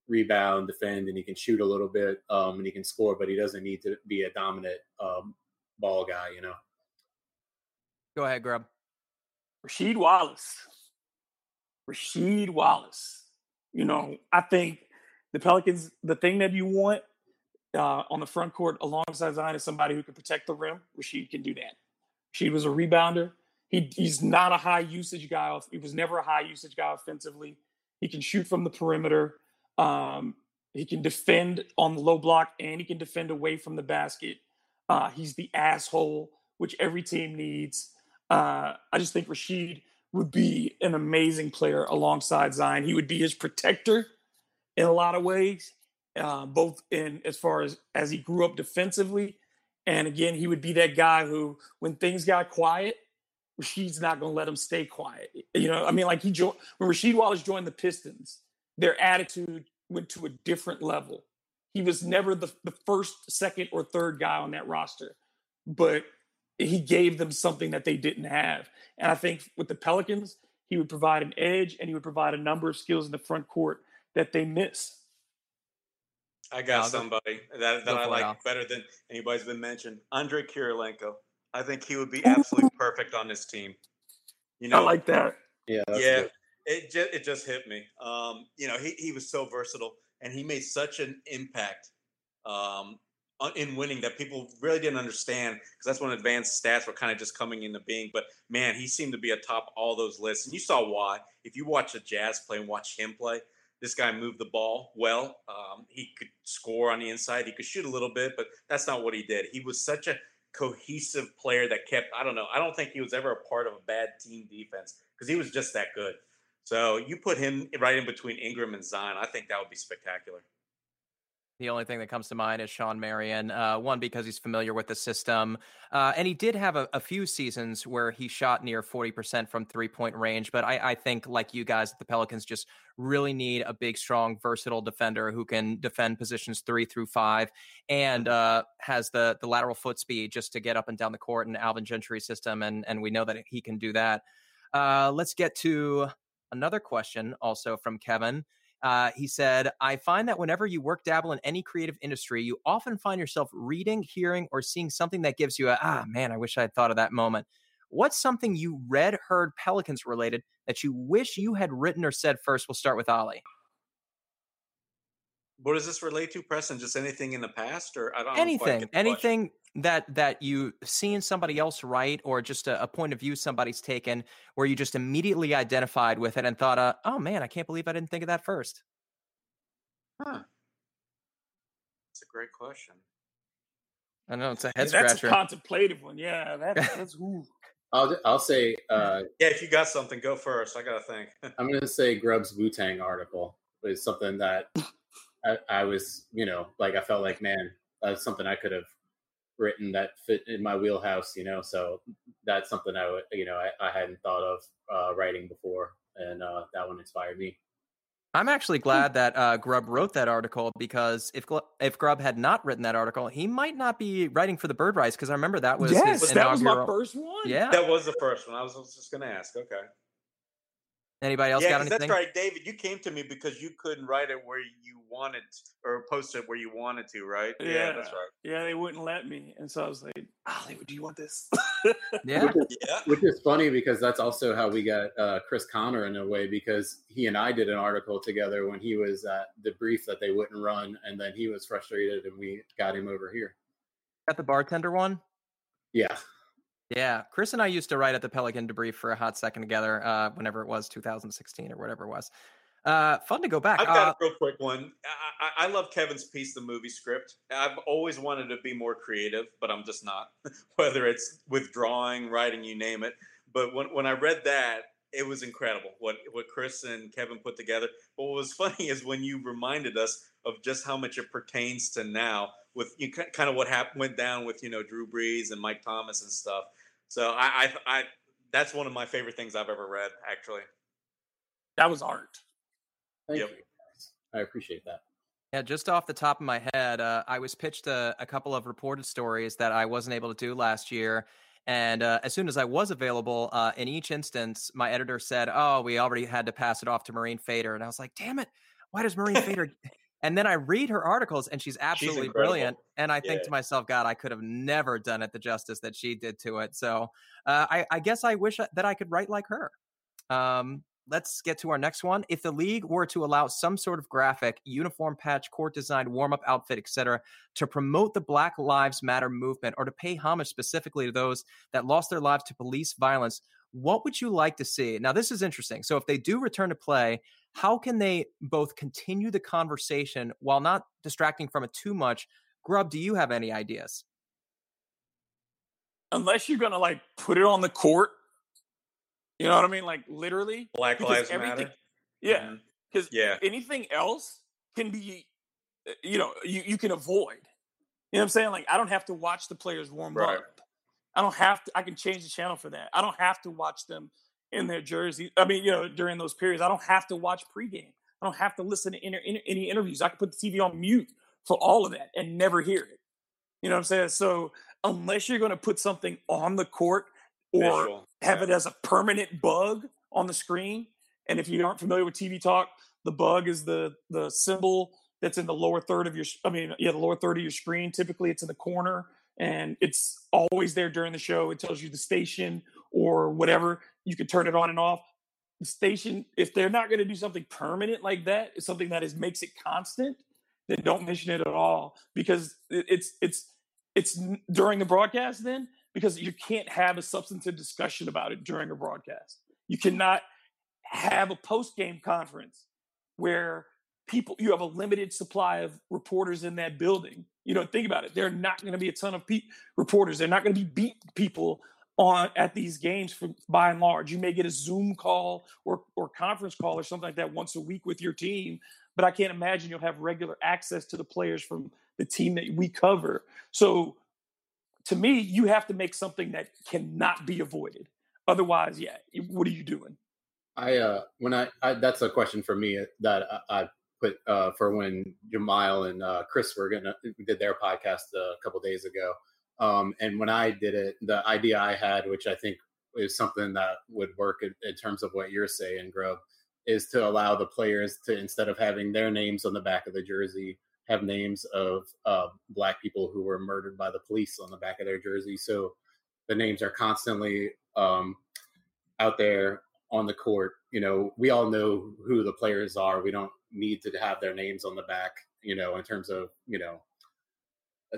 rebound, defend, and he can shoot a little bit, um, and he can score, but he doesn't need to be a dominant um, ball guy. You know. Go ahead, Grubb. Rasheed Wallace. Rasheed Wallace. You know, I think the Pelicans, the thing that you want uh, on the front court alongside Zion is somebody who can protect the rim. Rasheed can do that. Rasheed was a rebounder. He, he's not a high usage guy. He was never a high usage guy offensively. He can shoot from the perimeter. Um, he can defend on the low block and he can defend away from the basket. Uh, he's the asshole, which every team needs. Uh, I just think Rasheed would be an amazing player alongside Zion. He would be his protector in a lot of ways, uh, both in as far as as he grew up defensively, and again, he would be that guy who, when things got quiet, Rasheed's not going to let him stay quiet. You know, I mean, like he joined when Rasheed Wallace joined the Pistons, their attitude went to a different level. He was never the, the first, second, or third guy on that roster, but he gave them something that they didn't have. And I think with the Pelicans, he would provide an edge and he would provide a number of skills in the front court that they miss. I got somebody that, that I like better than anybody's been mentioned. Andre Kirilenko. I think he would be absolutely perfect on this team. You know, I like that. Yeah, yeah. Good. It just it just hit me. Um, you know, he he was so versatile and he made such an impact um, in winning that people really didn't understand because that's when advanced stats were kind of just coming into being. But man, he seemed to be atop all those lists, and you saw why. If you watch the Jazz play and watch him play, this guy moved the ball well. Um, he could score on the inside. He could shoot a little bit, but that's not what he did. He was such a cohesive player that kept. I don't know. I don't think he was ever a part of a bad team defense because he was just that good. So you put him right in between Ingram and Zion. I think that would be spectacular. The only thing that comes to mind is Shawn Marion. Uh, one because he's familiar with the system, uh, and he did have a, a, few seasons where he shot near forty percent from three point range. But I, I, think, like you guys, the Pelicans just really need a big, strong, versatile defender who can defend positions three through five and uh, has the the lateral foot speed just to get up and down the court in Alvin Gentry's system, and and we know that he can do that. Uh, let's get to another question, also from Kevin. Uh, he said, I find that whenever you work dabble in any creative industry, you often find yourself reading, hearing, or seeing something that gives you a, ah, man, I wish I had thought of that moment. What's something you read, heard, Pelicans related that you wish you had written or said first? We'll start with Ali. What does this relate to, Preston? Just anything in the past, or I don't anything, anything that that you seen somebody else write, or just a, a, point of view somebody's taken, where you just immediately identified with it and thought, uh, "Oh man, I can't believe I didn't think of that first. Huh? That's a great question. I know it's a head scratcher. That's a contemplative one. Yeah, that's that's who. I'll I'll say. Uh, yeah, if you got something, go first. I gotta think. I'm gonna say Grubb's Wu Tang article is something that I, I, was, you know, like I felt like, man, that's something I could have written that fit in my wheelhouse, you know. So that's something I would, you know, I, I hadn't thought of uh, writing before, and uh, that one inspired me. I'm actually glad that uh, Grubb wrote that article because if if Grubb had not written that article, he might not be writing for the Bird Writes because I remember that was yes, his that was my first one. Yeah. That was the first one. I was, I was just going to ask. Okay. Anybody else yeah, got 'cause anything? that's right, David. You came to me because you couldn't write it where you wanted or post it where you wanted to, right? Yeah. that's right. Yeah, they wouldn't let me, and so I was like, "Hollywood, do you want this?" Yeah. Which is, Yeah. which is funny because that's also how we got uh, Chris Connor in a way because he and I did an article together when he was at the brief that they wouldn't run, and then he was frustrated, and we got him over here. Got the bartender one? Yeah, Yeah. Chris and I used to write at the Pelican Debrief for a hot second together, uh, whenever it was 2016 or whatever it was. Uh, fun to go back. I've got Uh, a real quick one. I, I, I love Kevin's piece, the movie script. I've always wanted to be more creative, but I'm just not. Whether it's withdrawing, writing, you name it. But when, when I read that, it was incredible what what Chris and Kevin put together. But what was funny is when you reminded us of just how much it pertains to now, with you kind of what happened went down with you know Drew Brees and Mike Thomas and stuff. So I, I, I that's one of my favorite things I've ever read, actually. that was art. thank Yep. you. I appreciate that. Yeah, just off the top of my head, uh, I was pitched a, a couple of reported stories that I wasn't able to do last year. And uh, as soon as I was available, uh, in each instance, my editor said, Oh, we already had to pass it off to Mirin Fader. And I was like, Damn it, why does Mirin Fader? And then I read her articles and she's absolutely incredible. brilliant. And I think to myself, God, I could have never done it the justice that she did to it. So uh, I, I guess I wish that I could write like her. Um, let's get to our next one. If the league were to allow some sort of graphic, uniform patch, court design, warm up outfit, etc., to promote the Black Lives Matter movement or to pay homage specifically to those that lost their lives to police violence, what would you like to see? Now, this is interesting. So, if they do return to play, how can they both continue the conversation while not distracting from it too much? Grubb, do you have any ideas? Unless you're gonna like put it on the court, you know what I mean? Like literally, Black Lives Matter. yeah. Because Yeah. anything else can be, uh, you know, you, you can avoid. You know what I'm saying? Like I don't have to watch the players warm Right. up. I don't have to. I can change the channel for that. I don't have to watch them in their jersey. I mean, you know, during those periods, I don't have to watch pregame. I don't have to listen to inter, any interviews. I can put the TV on mute for all of that and never hear it. You know what I'm saying? So unless you're going to put something on the court or Visual. have Yeah. it as a permanent bug on the screen. And if you aren't familiar with TV talk, the bug is the the symbol that's in the lower third of your I mean, yeah, the lower third of your screen. Typically it's in the corner and it's always there during the show. It tells you the station or whatever. You can turn it on and off. The station, if they're not going to do something permanent like that, it's something that is makes it constant, then don't mention it at all because it's it's it's during the broadcast then because you can't have a substantive discussion about it during a broadcast. You hmm. cannot have a post game conference where people you have a limited supply of reporters in that building. You know, think about it. There are not going to be a ton of pe- reporters. They're not going to be beat people on at these games for by and large. You may get a Zoom call or or conference call or something like that once a week with your team, but I can't imagine you'll have regular access to the players from the team that we cover. So to me, you have to make something that cannot be avoided. Otherwise, yeah, what are you doing? I uh when I, I that's a question for me that I, I put uh for when Jamal and uh Chris were gonna did their podcast a couple days ago. Um and when I did it, the idea I had, which I think is something that would work in, in terms of what you're saying, Grubb, is to allow the players to instead of having their names on the back of the jersey, have names of uh, black people who were murdered by the police on the back of their jersey. So the names are constantly um, out there on the court. You know, we all know who the players are. We don't need to have their names on the back, you know, in terms of, you know,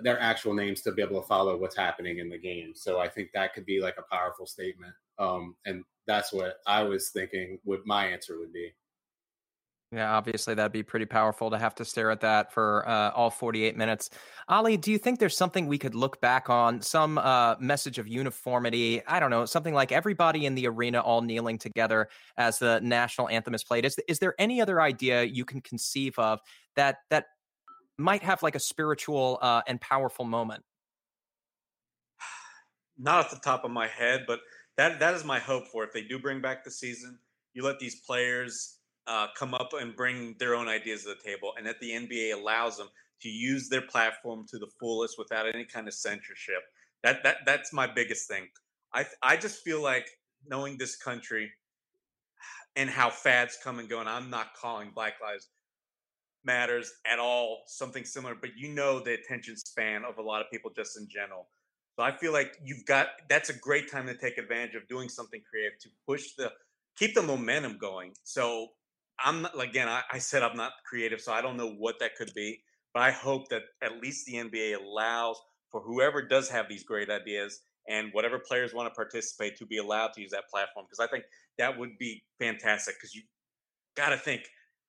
their actual names to be able to follow what's happening in the game. So I think that could be like a powerful statement. Um, and that's what I was thinking what my answer would be. Yeah, obviously that'd be pretty powerful to have to stare at that for uh, all 48 minutes. Ali, do you think there's something we could look back on, some uh, message of uniformity? I don't know, something like everybody in the arena all kneeling together as the national anthem is played. Is, is there any other idea you can conceive of that that might have like a spiritual uh, and powerful moment? Not off the top of my head, but that that is my hope for if they do bring back the season. You let these players uh, come up and bring their own ideas to the table, and that the NBA allows them to use their platform to the fullest without any kind of censorship. That that that's my biggest thing. I I just feel like knowing this country and how fads come and go, and I'm not calling Black Lives Matters at all something similar, but you know the attention span of a lot of people just in general. So I feel like you've got that's a great time to take advantage of doing something creative to push the keep the momentum going. So I'm again, I, I said I'm not creative, so I don't know what that could be, but I hope that at least the NBA allows for whoever does have these great ideas and whatever players want to participate to be allowed to use that platform because I think that would be fantastic because you got to think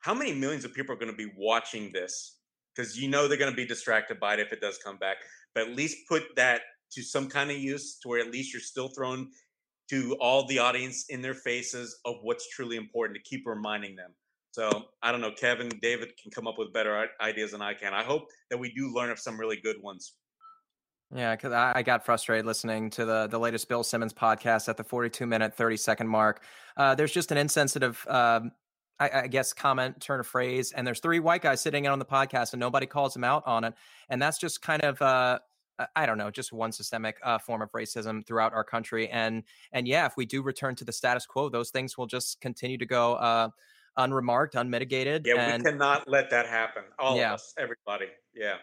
how many millions of people are going to be watching this because you know they're going to be distracted by it if it does come back but at least put that to some kind of use to where at least you're still thrown to all the audience in their faces of what's truly important to keep reminding them so I don't know, Kevin, David can come up with better ideas than I can. I hope that we do learn of some really good ones. Yeah, because I, got frustrated listening to the the latest Bill Simmons podcast at the 42 minute 30 second mark. Uh, there's just an insensitive, um, I, I, guess, comment, turn of phrase, and there's three white guys sitting in on the podcast, and nobody calls them out on it, and that's just kind of. Uh, I don't know, just one systemic uh, form of racism throughout our country, and and yeah, if we do return to the status quo, those things will just continue to go uh, unremarked, unmitigated. Yeah, and, we cannot let that happen. All yeah. of us, everybody. Yeah.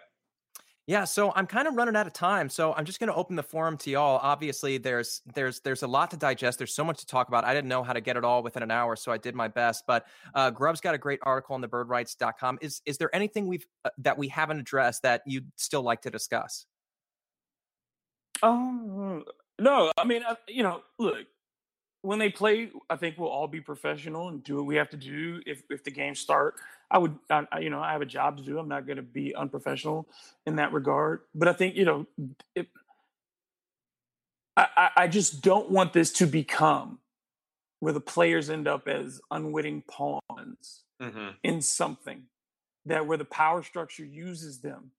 Yeah, so I'm kind of running out of time, so I'm just going to open the forum to y'all. Obviously, there's there's there's a lot to digest. There's so much to talk about. I didn't know how to get it all within an hour, so I did my best. But uh, Grubb's got a great article on the birdwrites.com. Is is there anything we've uh, that we haven't addressed that you'd still like to discuss? Um, no, I mean, you know, look, when they play, I think we'll all be professional and do what we have to do. If if the games start, I would, I, you know, I have a job to do. I'm not going to be unprofessional in that regard. But I think, you know, it, I, I just don't want this to become where the players end up as unwitting pawns mm-hmm. in something that where the power structure uses them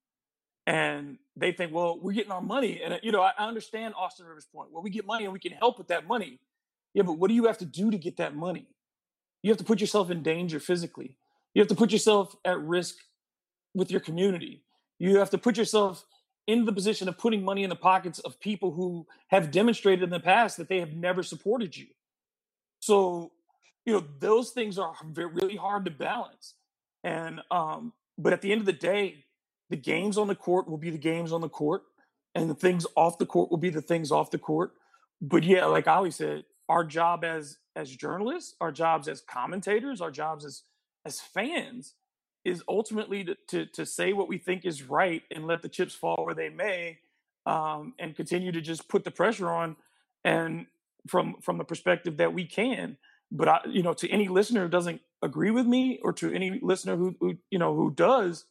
and they think, well, we're getting our money. And, you know, I understand Austin Rivers' point. Well, we get money and we can help with that money. Yeah, but what do you have to do to get that money? You have to put yourself in danger physically. You have to put yourself at risk with your community. You have to put yourself in the position of putting money in the pockets of people who have demonstrated in the past that they have never supported you. So, you know, those things are really hard to balance. And, um, but at the end of the day, the games on the court will be the games on the court, and the things off the court will be the things off the court. But yeah, like Ali said, our job as as journalists, our jobs as commentators, our jobs as as fans is ultimately to, to, to say what we think is right and let the chips fall where they may um, and continue to just put the pressure on and from from the perspective that we can. But I, you know to any listener who doesn't agree with me or to any listener who, who you know who does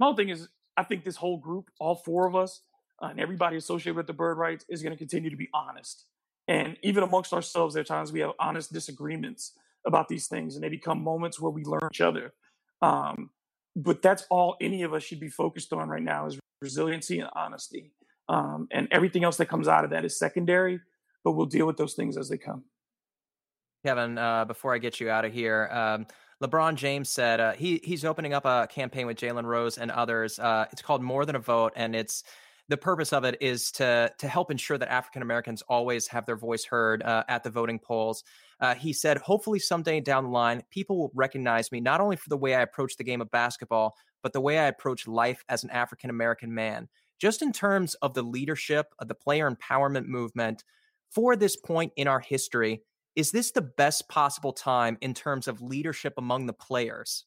my whole thing is i think this whole group all four of us uh, and everybody associated with the bird writes is going to continue to be honest and even amongst ourselves, there are times we have honest disagreements about these things, and they become moments where we learn each other. Um, but that's all any of us should be focused on right now is resiliency and honesty. Um, and everything else that comes out of that is secondary, but we'll deal with those things as they come. Kevin, uh, before I get you out of here, um, LeBron James said uh, he he's opening up a campaign with Jalen Rose and others. Uh, it's called More Than a Vote, and it's the purpose of it is to to help ensure that African Americans always have their voice heard uh, at the voting polls. Uh, he said, hopefully someday down the line, people will recognize me not only for the way I approach the game of basketball, but the way I approach life as an African American man. Just in terms of the leadership of the player empowerment movement for this point in our history, is this the best possible time in terms of leadership among the players?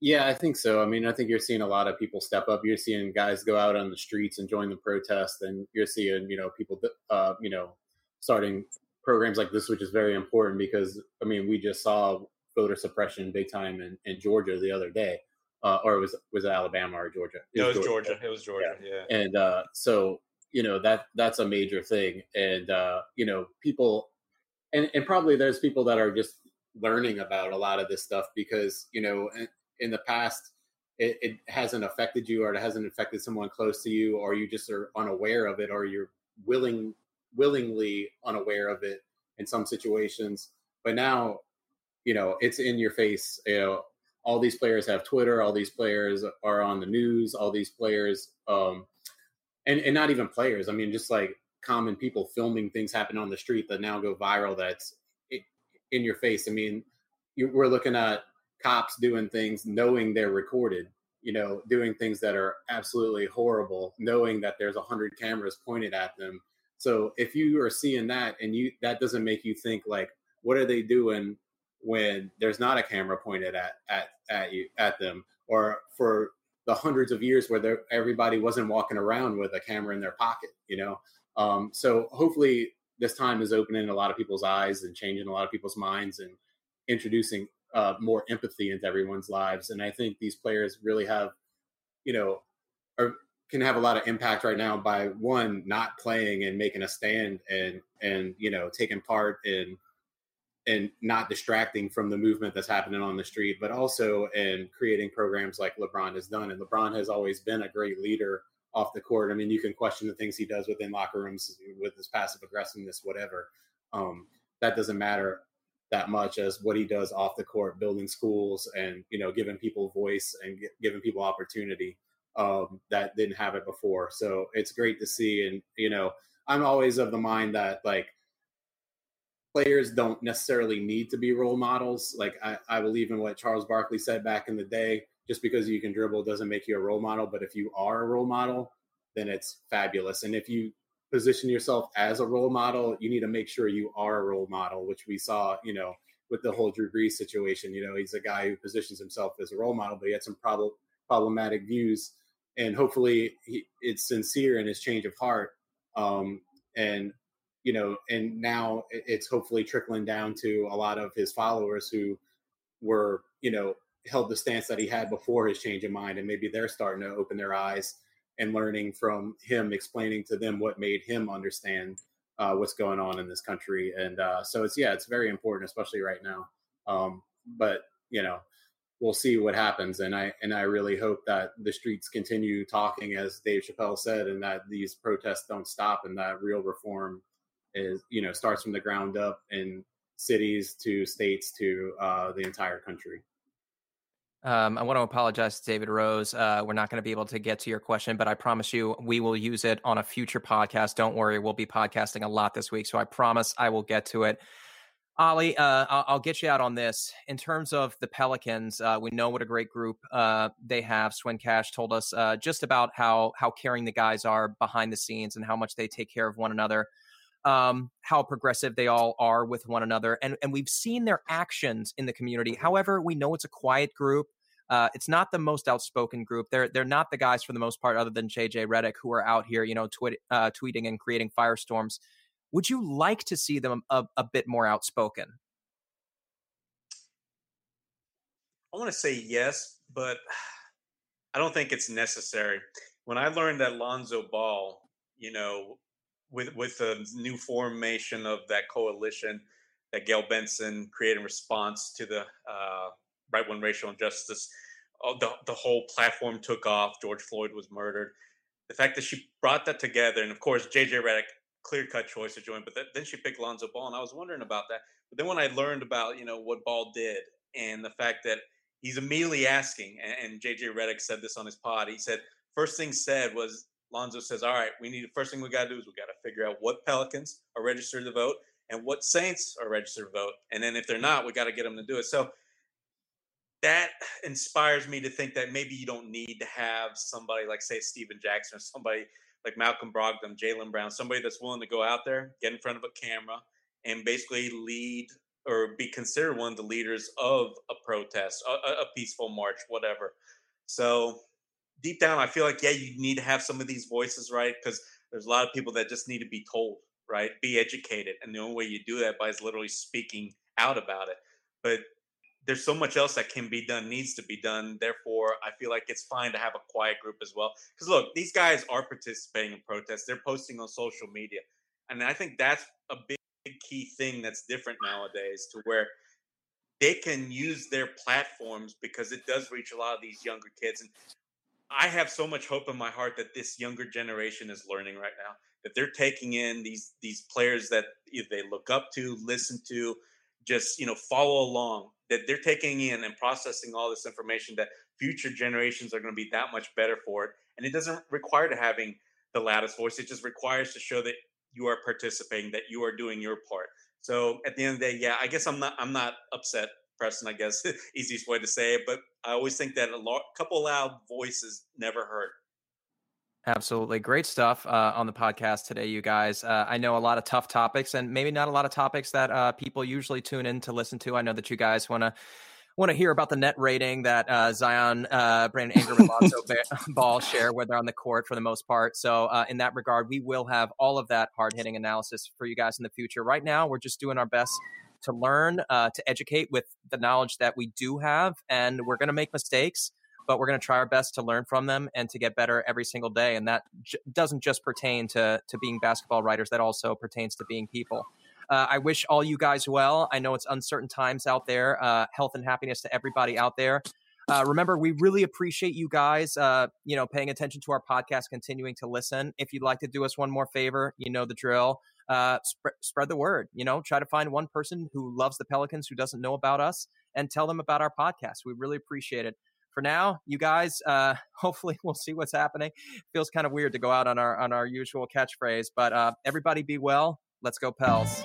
Yeah, I think so. I mean, I think you're seeing a lot of people step up. You're seeing guys go out on the streets and join the protest, and you're seeing, you know, people, uh, you know, starting programs like this, which is very important because, I mean, we just saw voter suppression big time in, in Georgia the other day, uh, or it was was it Alabama or Georgia? It, was, Georgia. Georgia. It was Georgia. Yeah. yeah. And uh, so, you know, that that's a major thing, and uh, you know, people, and and probably there's people that are just learning about a lot of this stuff because you know in the past, it, it hasn't affected you or it hasn't affected someone close to you or you just are unaware of it or you're willing willingly unaware of it in some situations. But now you know it's in your face you know. All these players have twitter all these players are on the news all these players um and and not even players i mean just like common people filming things happen on the street that now go viral that's in your face. I mean you, we're looking at cops doing things knowing they're recorded you know doing things that are absolutely horrible knowing that there's a hundred cameras pointed at them. So if you are seeing that and you that doesn't make you think like what are they doing when there's not a camera pointed at at at you at them? Or for the hundreds of years where everybody wasn't walking around with a camera in their pocket you know? Um, so hopefully this time is opening a lot of people's eyes and changing a lot of people's minds and introducing uh, more empathy into everyone's lives. And I think these players really have, you know, are, can have a lot of impact right now by one not playing and making a stand and and you know taking part in and not distracting from the movement that's happening on the street, but also in creating programs like LeBron has done. And LeBron has always been a great leader off the court. I mean, you can question the things he does within locker rooms with his passive aggressiveness, whatever. Um, that doesn't matter that much as what he does off the court, building schools and you know giving people voice and giving people opportunity um, that didn't have it before. So it's great to see. And you know, I'm always of the mind that like players don't necessarily need to be role models. Like I, I believe in what Charles Barkley said back in the day. Just because you can dribble doesn't make you a role model. But if you are a role model, then it's fabulous. And if you position yourself as a role model, you need to make sure you are a role model, which we saw, you know, with the whole Drew Brees situation. You know, he's a guy who positions himself as a role model, but he had some prob- problematic views. And hopefully, he, it's sincere in his change of heart. Um, and you know, and now it's hopefully trickling down to a lot of his followers who were, you know, held the stance that he had before his change of mind, and maybe they're starting to open their eyes and learning from him explaining to them what made him understand uh, what's going on in this country. And uh, so it's yeah, it's very important, especially right now. Um, but you know, we'll see what happens. And I and I really hope that the streets continue talking, as Dave Chappelle said, and that these protests don't stop, and that real reform is you know starts from the ground up in cities to states to uh, the entire country. Um, I want to apologize to David Rose. Uh, we're not going to be able to get to your question, but I promise you we will use it on a future podcast. Don't worry, we'll be podcasting a lot this week, so I promise I will get to it. Ali, uh, I'll, get you out on this. In terms of the Pelicans, uh, we know what a great group uh, they have. Swin Cash told us uh, just about how how caring the guys are behind the scenes and how much they take care of one another um, how progressive they all are with one another. And, and we've seen their actions in the community. However, we know it's a quiet group. Uh, it's not the most outspoken group. They're they're not the guys for the most part, other than JJ Redick, who are out here, you know, tweet, uh, tweeting and creating firestorms. Would you like to see them a, a bit more outspoken? I want to say yes, but I don't think it's necessary. When I learned that Lonzo Ball, you know, with with the new formation of that coalition that Gayle Benson created in response to the uh, right when racial injustice, uh, the the whole platform took off. George Floyd was murdered. The fact that she brought that together, and of course JJ Redick, clear cut choice to join, but th- then she picked Lonzo Ball, and I was wondering about that. But then when I learned about you know what Ball did and the fact that he's immediately asking, and, and JJ Redick said this on his pod. He said first thing said was Lonzo says, all right, we need the first thing we got to do is we got to figure out what Pelicans are registered to vote and what Saints are registered to vote. And then if they're not, we got to get them to do it. So that inspires me to think that maybe you don't need to have somebody like, say, Stephen Jackson or somebody like Malcolm Brogdon, Jaylen Brown, somebody that's willing to go out there, get in front of a camera, and basically lead or be considered one of the leaders of a protest, a, a peaceful march, whatever. So deep down, I feel like yeah, you need to have some of these voices, right? Because there's a lot of people that just need to be told, right? Be educated, and the only way you do that by is literally speaking out about it. But there's so much else that can be done, needs to be done. Therefore, I feel like it's fine to have a quiet group as well. Because look, these guys are participating in protests. They're posting on social media, and I think that's a big, big key thing that's different nowadays. To where they can use their platforms because it does reach a lot of these younger kids. And I have so much hope in my heart that this younger generation is learning right now that they're taking in these these players that they look up to, listen to, just you know follow along. That they're taking in and processing all this information that future generations are going to be that much better for it. And it doesn't require to having the loudest voice. It just requires to show that you are participating, that you are doing your part. So at the end of the day, yeah, I guess I'm not I'm not upset, Preston. I guess easiest way to say it, but I always think that a lo- couple loud voices never hurt. Absolutely. Great stuff uh, on the podcast today, you guys. Uh, I know a lot of tough topics and maybe not a lot of topics that uh, people usually tune in to listen to. I know that you guys want to want to hear about the net rating that uh, Zion, uh, Brandon Ingram, and Lonzo Ball share when they're on the court for the most part. So, uh, in that regard, we will have all of that hard hitting analysis for you guys in the future. Right now, we're just doing our best to learn, uh, to educate with the knowledge that we do have, and we're going to make mistakes. But we're going to try our best to learn from them and to get better every single day. And that j- doesn't just pertain to to being basketball writers; that also pertains to being people. Uh, I wish all you guys well. I know it's uncertain times out there. Uh, health and happiness to everybody out there. Uh, remember, we really appreciate you guys, uh, you know, paying attention to our podcast, continuing to listen. If you'd like to do us one more favor, you know the drill. Uh, sp- spread the word. You know, try to find one person who loves the Pelicans who doesn't know about us, and tell them about our podcast. We really appreciate it. For now, you guys, uh, hopefully we'll see what's happening. Feels kind of weird to go out on our on our usual catchphrase, but uh, everybody be well. Let's go, Pels.